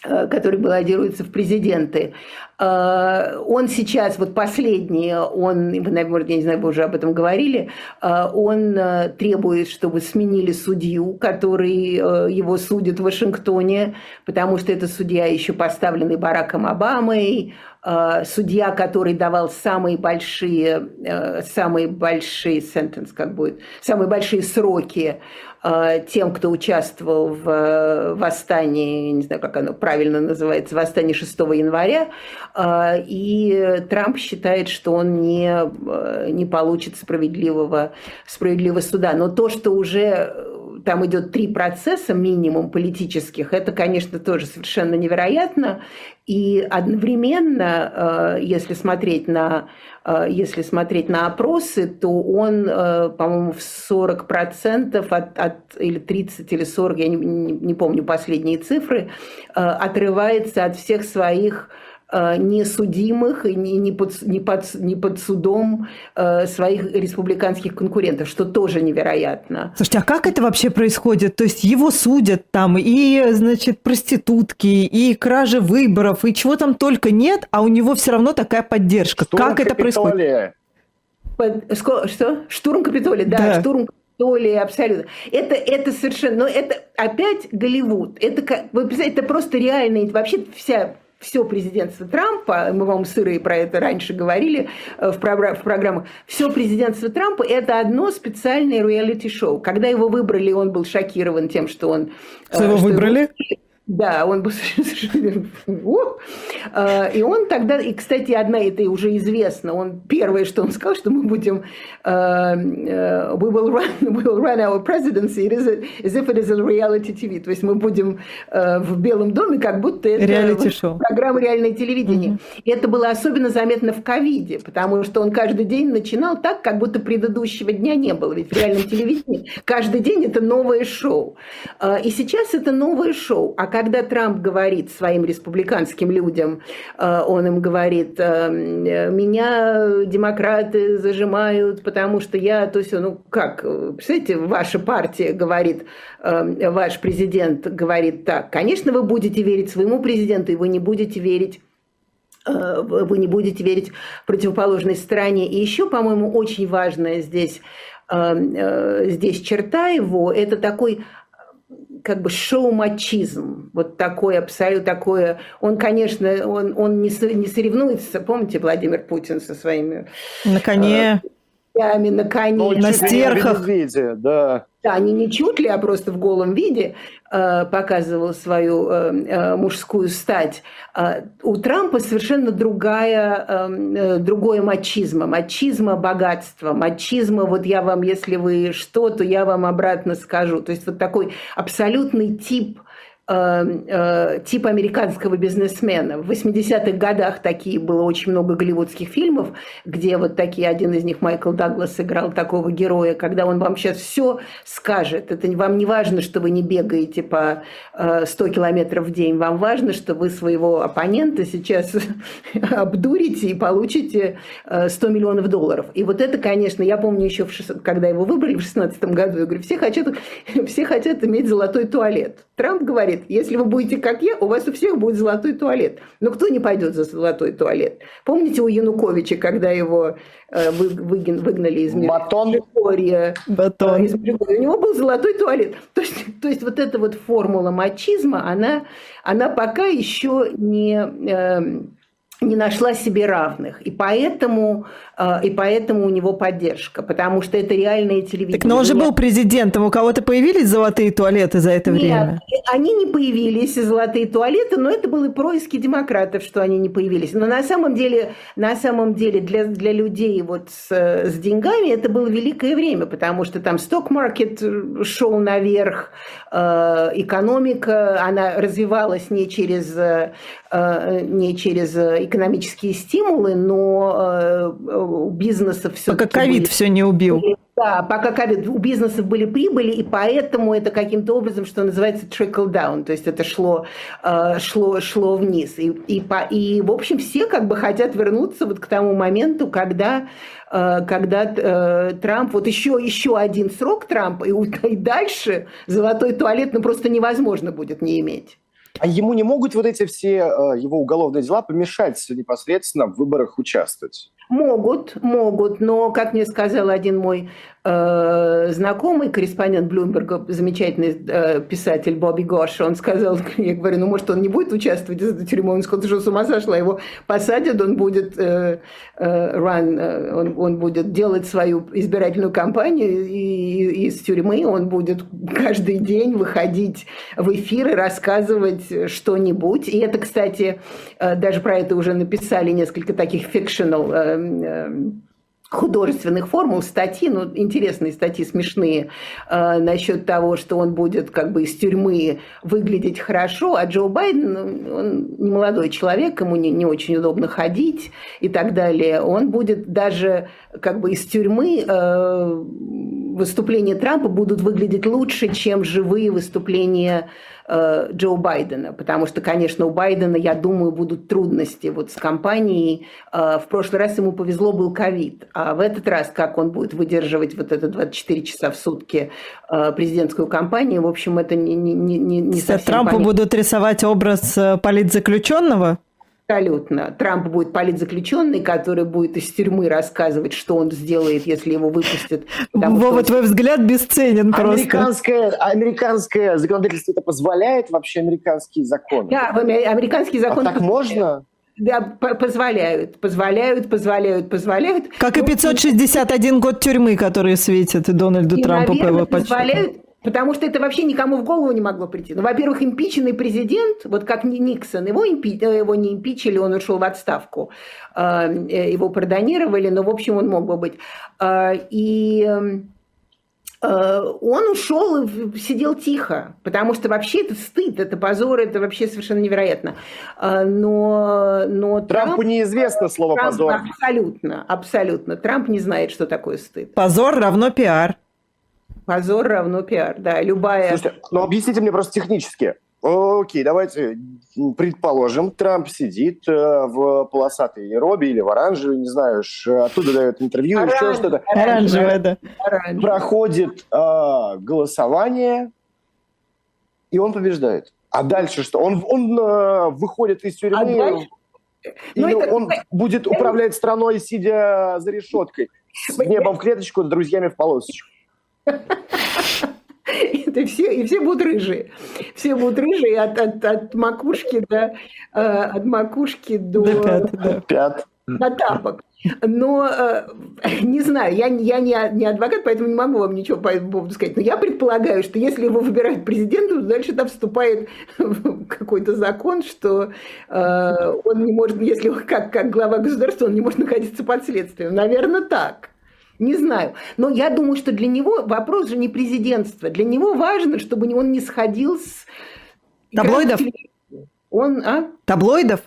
э, который баллотируется в президенты. Э, он сейчас, вот последний, он, наверное, я не знаю, вы уже об этом говорили, э, он требует, чтобы сменили судью, который его судит в Вашингтоне, потому что это судья еще поставленный Бараком Обамой, судья, который давал самые большие, э, самые большие sentence, как будет, самые большие сроки э, тем, кто участвовал в восстании, не знаю, как оно правильно называется, восстании 6 января, и Трамп считает, что он не, не получит справедливого, справедливого суда. Но то, что уже там идет три процесса минимум политических, это, конечно, тоже совершенно невероятно. И одновременно, э, если смотреть на, э, если смотреть на опросы, то он, э, по-моему, в 40% от, от, или 30 или 40, я не, не, помню последние цифры, отрывается от всех своих несудимых и не, не, под, не, под, не под судом э, своих республиканских конкурентов, что тоже невероятно.
Слушайте, а как это вообще происходит? То есть его судят там и, значит, проститутки, и кражи выборов, и чего там только нет, а у него все равно такая поддержка. Штурм как это происходит?
Под, что? Штурм Капитолия, да, да. штурм Капитолия, абсолютно. Это, это совершенно, но это опять Голливуд. Это, вы представляете, это просто реально, вообще вся все президентство Трампа, мы вам с Ирой про это раньше говорили э, в, програ- в программах, все президентство Трампа – это одно специальное реалити-шоу. Когда его выбрали, он был шокирован тем, что он…
Что его что выбрали? Его,
да, он был совершенно... А, и он тогда, и, кстати, одна это уже известно, он первое, что он сказал, что мы будем uh, uh, we will run, we will run our presidency as if it is a reality TV. То есть мы будем uh, в Белом доме, как будто это вот, программа реальное телевидение. Mm-hmm. И это было особенно заметно в ковиде, потому что он каждый день начинал так, как будто предыдущего дня не было. Ведь в реальном телевидении каждый день это новое шоу. И сейчас это новое шоу. А когда Трамп говорит своим республиканским людям, э, он им говорит, э, меня демократы зажимают, потому что я, то есть, ну как, представляете, ваша партия говорит, э, ваш президент говорит так, конечно, вы будете верить своему президенту, и вы не будете верить вы не будете верить противоположной стороне. И еще, по-моему, очень важная здесь, здесь черта его – это такой как бы шоу-мачизм, вот такой абсолютно такое. Он, конечно, он, он не, соревнуется, помните, Владимир Путин со своими...
На коне.
Э, на коне. Ну,
на стерхах.
Виде, да.
Да, не, не чуть ли, а просто в голом виде э, показывал свою э, э, мужскую стать. Э, у Трампа совершенно другая, эм, э, другое мачизма. Мачизма богатства, мачизма, вот я вам, если вы что, то я вам обратно скажу. То есть вот такой абсолютный тип Эм, э, тип американского бизнесмена. В 80-х годах такие было очень много голливудских фильмов, где вот такие, один из них Майкл Даглас сыграл такого героя, когда он вам сейчас все скажет. Это вам не важно, что вы не бегаете по 100 э, километров в день, вам важно, что вы своего оппонента сейчас обдурите и получите 100 э, миллионов долларов. И вот это, конечно, я помню еще, когда его выбрали в 16 году, я говорю, все хотят, все хотят иметь золотой туалет. Трамп говорит, если вы будете как я, у вас у всех будет золотой туалет. Но кто не пойдет за золотой туалет? Помните у Януковича, когда его э, вы, выгнали из
Батон.
Батон.
Из У него был золотой туалет. То есть, то есть вот эта вот формула мачизма, она, она пока еще не... Не нашла себе равных. И поэтому, э, и поэтому у него поддержка, потому что это реальное телевидение.
Так но он же был президентом, у кого-то появились золотые туалеты за это
Нет,
время?
они не появились, золотые туалеты, но это были происки демократов, что они не появились. Но на самом деле, на самом деле для, для людей вот с, с деньгами это было великое время, потому что там сток-маркет шел наверх, э, экономика, она развивалась не через, э, не через экономические стимулы, но э, у бизнеса все
Пока ковид все не убил.
Да, пока ковид, у бизнесов были прибыли, и поэтому это каким-то образом, что называется, trickle down, то есть это шло, э, шло, шло вниз. И, и, и, в общем, все как бы хотят вернуться вот к тому моменту, когда, э, когда Трамп, вот еще, еще один срок Трампа, и, и дальше золотой туалет ну, просто невозможно будет не иметь.
А ему не могут вот эти все э, его уголовные дела помешать непосредственно в выборах участвовать?
Могут, могут, но, как мне сказал один мой знакомый, корреспондент Блумберга, замечательный э, писатель Бобби Гош, он сказал, я говорю, ну, может, он не будет участвовать этой тюрьмы? Он сказал, ты что, с ума сошла? Его посадят, он будет, э, э, run, э, он, он будет делать свою избирательную кампанию из тюрьмы он будет каждый день выходить в эфир и рассказывать что-нибудь. И это, кстати, э, даже про это уже написали несколько таких fictional художественных формул, статьи, ну, интересные статьи, смешные, э, насчет того, что он будет как бы из тюрьмы выглядеть хорошо, а Джо Байден, ну, он не молодой человек, ему не, не очень удобно ходить и так далее. Он будет даже как бы из тюрьмы э, выступления Трампа будут выглядеть лучше, чем живые выступления Джо Байдена, потому что, конечно, у Байдена, я думаю, будут трудности вот с компанией. Э, в прошлый раз ему повезло, был ковид, а в этот раз, как он будет выдерживать вот это 24 часа в сутки э, президентскую кампанию, в общем, это не, не, не, не совсем
Трампу
понятно.
будут рисовать образ политзаключенного?
Абсолютно. Трамп будет политзаключенный, который будет из тюрьмы рассказывать, что он сделает, если его выпустят.
Вова, твой взгляд бесценен просто.
Американское, американское законодательство это позволяет вообще американские законы?
Да, американские законы...
А так можно?
Да, позволяют, позволяют, позволяют, позволяют.
Как и 561 год тюрьмы, которые светят Дональду и, Трампу наверное, по его
позволяют, Потому что это вообще никому в голову не могло прийти. Ну, во-первых, импиченный президент, вот как Никсон, его, импи, э, его не импичили, он ушел в отставку, э, э, его продонировали, но, в общем, он мог бы быть. И он ушел и сидел тихо, потому что вообще это стыд, это позор, это вообще совершенно невероятно. Но, но
Трампу Трамп, неизвестно слово Трамп, позор.
Абсолютно, абсолютно. Трамп не знает, что такое стыд.
Позор равно пиар.
Позор равно пиар, да, любая...
Слушайте, ну объясните мне просто технически. Окей, давайте предположим, Трамп сидит э, в полосатой робе или в оранжевой, не знаю, оттуда дает интервью, Оранж, еще что-то.
Оранжевое, да.
Проходит э, голосование, и он побеждает. А дальше что? Он, он э, выходит из тюрьмы, а дальше... или ну, это... он будет управлять страной, сидя за решеткой, с небом в клеточку, с друзьями в полосочку.
Это все, и все будут рыжие. Все будут рыжие от, от, от макушки до, э, от макушки до, до
пят, да.
пят.
до тапок. Но э, не знаю, я, я не, не адвокат, поэтому не могу вам ничего по этому поводу сказать. Но я предполагаю, что если его выбирают президентом, то дальше там вступает какой-то закон, что э, он не может, если как, как глава государства, он не может находиться под следствием. Наверное, так. Не знаю. Но я думаю, что для него вопрос же не президентства. Для него важно, чтобы он не сходил с...
Таблоидов?
Он, а?
Таблоидов?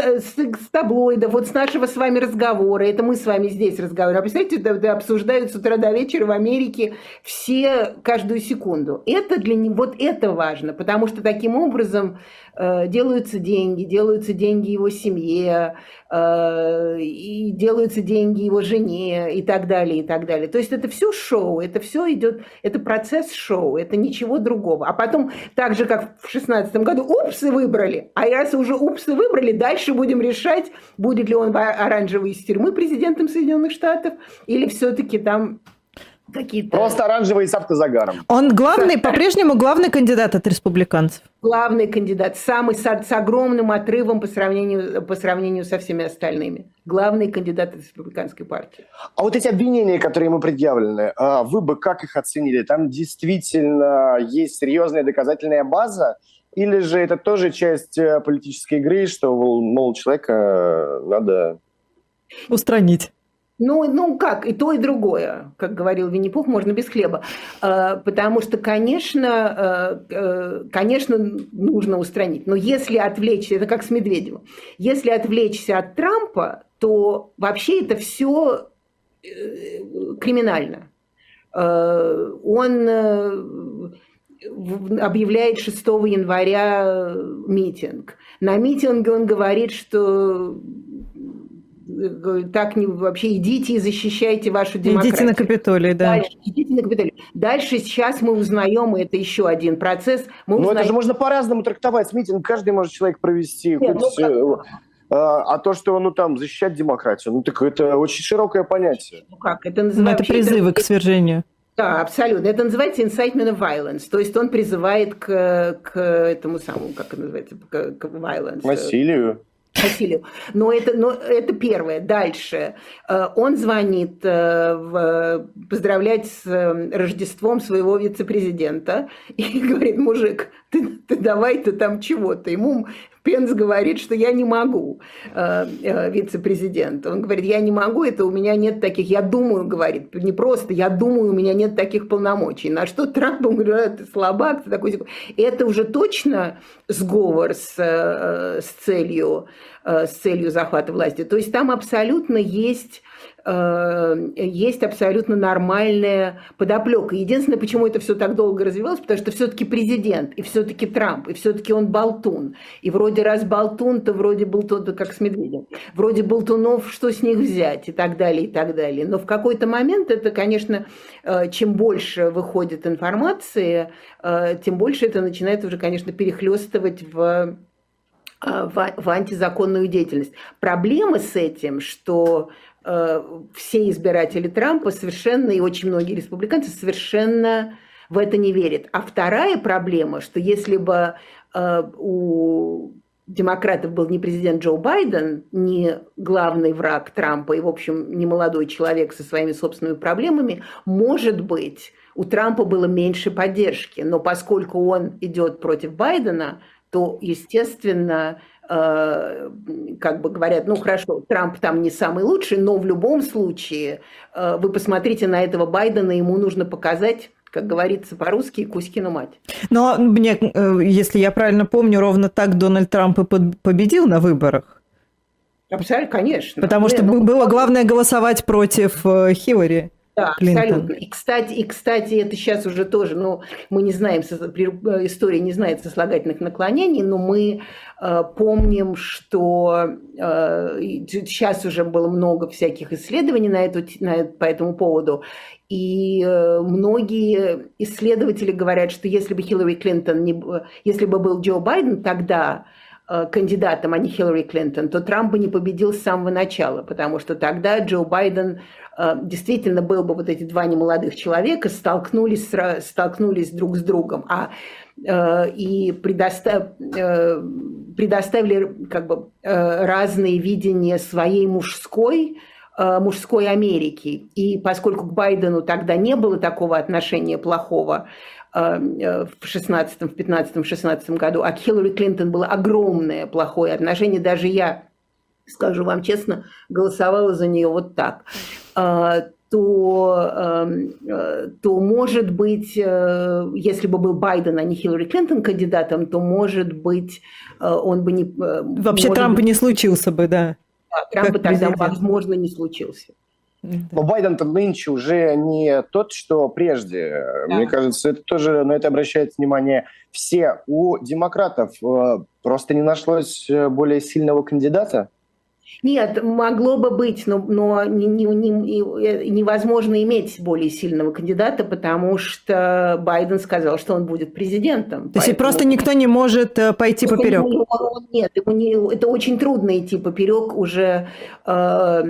Э, с, с таблоидов, вот с нашего с вами разговора, это мы с вами здесь разговариваем. А представляете, это, это обсуждают с утра до вечера в Америке все каждую секунду. Это для него, вот это важно, потому что таким образом э, делаются деньги, делаются деньги его семье, э, и делаются деньги его жене и так далее, и так далее. То есть это все шоу, это все идет, это процесс шоу, это ничего другого. А потом, так же, как в 2016 году, упсы выбрали, а раз уже упсы выбрали, дальше будем решать, будет ли он оранжевый из тюрьмы президентом Соединенных Штатов, или все-таки там какие-то...
Просто оранжевый с автозагаром.
Он главный, по-прежнему главный кандидат от республиканцев.
Главный кандидат, самый с, с огромным отрывом по сравнению, по сравнению со всеми остальными. Главный кандидат от республиканской партии.
А вот эти обвинения, которые ему предъявлены, а, вы бы как их оценили? Там действительно есть серьезная доказательная база? Или же это тоже часть э, политической игры, что, мол, человека э, надо...
Устранить.
Ну, ну как, и то, и другое, как говорил Винни-Пух, можно без хлеба. А, потому что, конечно, конечно, нужно устранить. Но если отвлечься, это как с Медведевым, если отвлечься от Трампа, то вообще это все э, криминально. Он э, объявляет 6 января митинг. На митинге он говорит, что так не вообще идите и защищайте вашу демократию.
Идите на Капитолий, да.
Дальше, идите на Капитолий. Дальше сейчас мы узнаем, и это еще один процесс.
Мы Но узнаем... это же можно по-разному трактовать. Митинг каждый может человек провести. Нет, хоть... ну, как... А, то, что ну там защищать демократию, ну так это очень широкое понятие.
Ну как, это называется...
Ну, это призывы это... к свержению.
Да, абсолютно. Это называется incitement of violence. То есть он призывает к, к этому самому, как это называется, к, к violence.
Насилию.
Василию. Но это, но это первое. Дальше. Э, он звонит э, поздравлять с э, Рождеством своего вице-президента и говорит, мужик, ты, ты давай-то там чего-то. Ему Пенс говорит, что я не могу, э, э, вице-президент. Он говорит, я не могу, это у меня нет таких, я думаю, говорит, не просто, я думаю, у меня нет таких полномочий. На что Трамп говорит, а, ты слабак, ты такой. Это уже точно сговор с, э, с, целью, с целью захвата власти. То есть там абсолютно есть Э, есть абсолютно нормальная подоплека. Единственное, почему это все так долго развивалось, потому что все-таки президент, и все-таки Трамп, и все-таки он болтун. И вроде раз болтун, то вроде болтун, то как с медведем. Вроде болтунов, что с них взять, и так далее, и так далее. Но в какой-то момент это, конечно, э, чем больше выходит информации, э, тем больше это начинает уже, конечно, перехлестывать в в, в антизаконную деятельность. Проблема с этим, что э, все избиратели Трампа совершенно, и очень многие республиканцы совершенно в это не верят. А вторая проблема, что если бы э, у демократов был не президент Джо Байден, не главный враг Трампа и, в общем, не молодой человек со своими собственными проблемами, может быть, у Трампа было меньше поддержки. Но поскольку он идет против Байдена, то, естественно, э, как бы говорят, ну хорошо, Трамп там не самый лучший, но в любом случае э, вы посмотрите на этого Байдена, ему нужно показать как говорится по-русски, Кузькину мать.
Но мне, э, если я правильно помню, ровно так Дональд Трамп и победил на выборах.
Абсолютно, конечно.
Потому что ну, было главное голосовать против Хиллари.
Да, Клинтон. абсолютно. И кстати, и, кстати, это сейчас уже тоже, ну, мы не знаем, э, история не знает сослагательных наклонений, но мы э, помним, что э, сейчас уже было много всяких исследований на эту, на, по этому поводу, и э, многие исследователи говорят, что если бы Хиллари Клинтон, не, если бы был Джо Байден, тогда э, кандидатом, а не Хиллари Клинтон, то Трамп бы не победил с самого начала, потому что тогда Джо Байден Э, действительно был бы вот эти два немолодых человека столкнулись, столкнулись друг с другом, а э, и предостав, э, предоставили как бы разные видения своей мужской мужской Америки. И поскольку к Байдену тогда не было такого отношения плохого, в 16 в 15 16 году, а к Хиллари Клинтон было огромное плохое отношение. Даже я, скажу вам честно, голосовала за нее вот так. А, то, эм, э, то, может быть, э, если бы был Байден, а не Хиллари Клинтон кандидатом, то, может быть, э, он бы не...
Вообще Трамп бы не случился бы, да.
да Трамп бы тогда, возможно, не случился.
Но Байден-то нынче уже не тот, что прежде. Да. Мне кажется, это тоже на это обращает внимание все. У демократов просто не нашлось более сильного кандидата.
Нет, могло бы быть, но, но не, не, не, невозможно иметь более сильного кандидата, потому что Байден сказал, что он будет президентом.
То есть просто никто не может э, пойти поперек?
Нет, ему не, это очень трудно идти поперек уже э, э,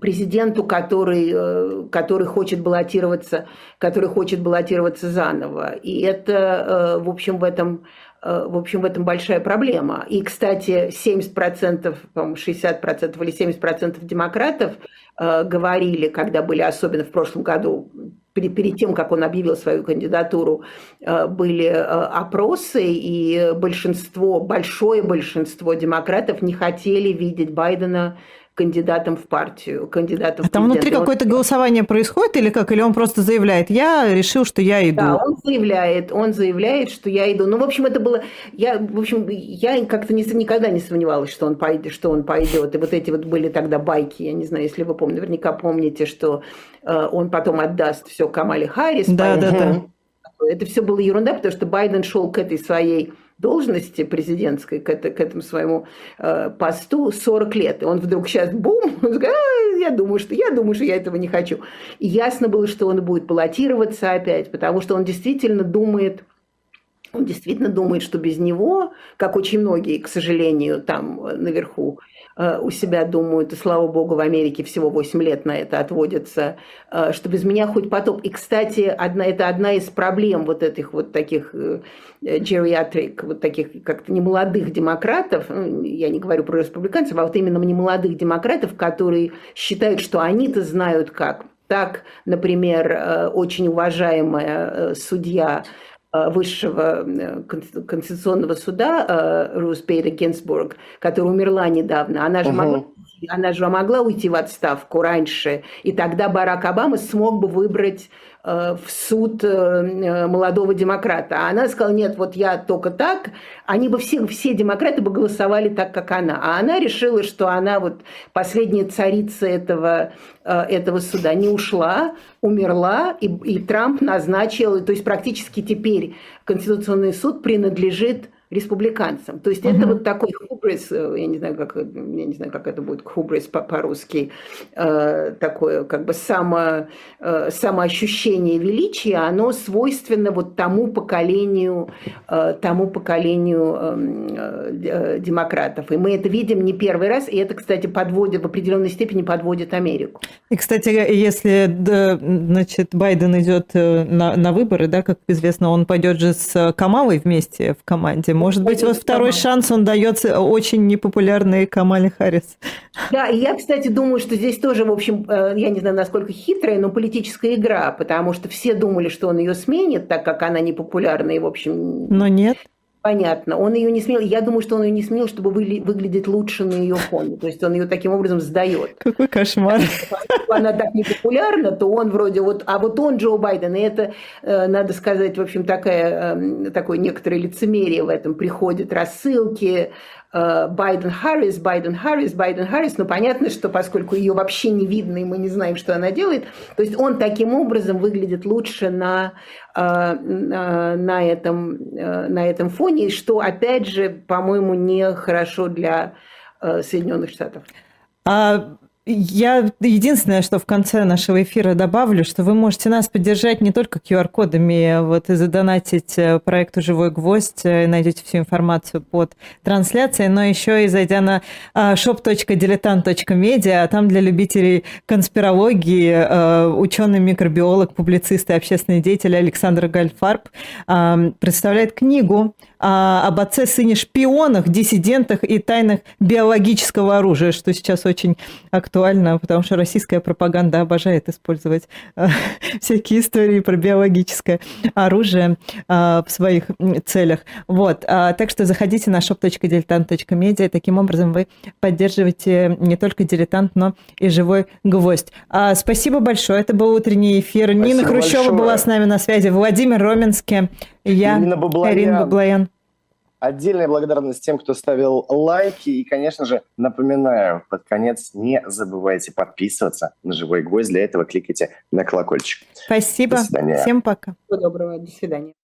президенту, который, э, который хочет баллотироваться, который хочет баллотироваться заново. И это, в общем, в этом Э, в общем, в этом большая проблема. И, кстати, 70%, по-моему, 60% или 70% демократов э, говорили, когда были, особенно в прошлом году, перед, тем, как он объявил свою кандидатуру, э, были э, опросы, и большинство, большое большинство демократов не хотели видеть Байдена кандидатом в партию, кандидатом
а там внутри какое-то голосование происходит или как? Или он просто заявляет, я решил, что я иду?
Да, он заявляет, он заявляет, что я иду. Ну, в общем, это было... Я, в общем, я как-то не, никогда не сомневалась, что он, пойдет, что он пойдет. И вот эти вот были тогда байки, я не знаю, если вы помните, наверняка помните, что э, он потом отдаст все Камале Харрис.
Да, да, да.
Это все было ерунда, потому что Байден шел к этой своей должности президентской, к, это, к этому своему э, посту 40 лет. И он вдруг сейчас бум, он говорит, а, я думаю, что я думаю, что я этого не хочу. И ясно было, что он будет баллотироваться опять, потому что он действительно думает, он действительно думает, что без него, как очень многие, к сожалению, там наверху, Э, у себя думают, и слава богу, в Америке всего 8 лет на это отводится, э, что без меня хоть потоп. И, кстати, одна, это одна из проблем вот этих вот таких э, вот таких как-то немолодых демократов, ну, я не говорю про республиканцев, а вот именно немолодых демократов, которые считают, что они-то знают как. Так, например, очень уважаемая судья Э, высшего э, конституционного суда э, Рус Бейда Гинзбург, которая умерла недавно, она же, угу. могла, она же могла уйти в отставку раньше, и тогда Барак Обама смог бы выбрать Э, в суд э, молодого демократа. А она сказала, нет, вот я только так. Они бы все, все демократы бы голосовали так, как она. А она решила, что она вот последняя царица этого, э, этого суда не ушла, умерла, и, и Трамп назначил, то есть практически теперь Конституционный суд принадлежит республиканцам. То есть uh-huh. это вот такой хубрис, э, я не знаю, как, я не знаю, как это будет хубрис по-русски, э, такое как бы само, э, самоощущение величия, оно свойственно вот тому поколению, э, тому поколению эм, э, демократов. И мы это видим не первый раз, и это, кстати, подводит, в определенной степени подводит Америку.
И, кстати, если значит, Байден идет э, на, на выборы, да, как известно, он пойдет же с Камалой вместе в команде. Может быть, вот второй шанс он дается очень непопулярной Камале Харрис.
Да, и я, кстати, думаю, что здесь тоже, в общем, э, я не знаю, насколько хитрая, но политическая игра, потому что все думали, что он ее сменит, так как она непопулярна, и, в общем...
Но нет.
Понятно. Он ее не смел. Я думаю, что он ее не смел, чтобы выглядеть лучше на ее фоне. То есть он ее таким образом сдает.
Какой кошмар.
Поскольку она так не популярна, то он вроде вот... А вот он Джо Байден, и это, э, надо сказать, в общем, такая, эм, такое некоторое лицемерие в этом. Приходят рассылки, Байден-Харрис, Байден-Харрис, Байден-Харрис, но понятно, что поскольку ее вообще не видно, и мы не знаем, что она делает, то есть он таким образом выглядит лучше на, э, на, этом, э, на этом фоне, что, опять же, по-моему, не хорошо для Соединенных Штатов.
А я единственное, что в конце нашего эфира добавлю, что вы можете нас поддержать не только QR-кодами, вот и задонатить э, проекту «Живой гвоздь», э, найдете всю информацию под трансляцией, но еще и зайдя на а, shop.diletant.media, а там для любителей конспирологии э, ученый-микробиолог, публицист и общественный деятель Александр Гальфарб представляет книгу а, об отце сыне шпионах, диссидентах и тайнах биологического оружия, что сейчас очень актуально, потому что российская пропаганда обожает использовать а, всякие истории про биологическое оружие а, в своих целях. Вот. А, так что заходите на shop.diletant.media, таким образом вы поддерживаете не только дилетант, но и живой гвоздь. А, спасибо большое. Это был утренний эфир. Спасибо Нина Хрущева большое. была с нами на связи. Владимир Роминский. Я, Ирина Баблоян. Ирина Баблоян.
Отдельная благодарность тем, кто ставил лайки. И, конечно же, напоминаю, под конец не забывайте подписываться на «Живой гвоздь». Для этого кликайте на колокольчик.
Спасибо. До свидания. Всем пока.
Всего доброго. До свидания.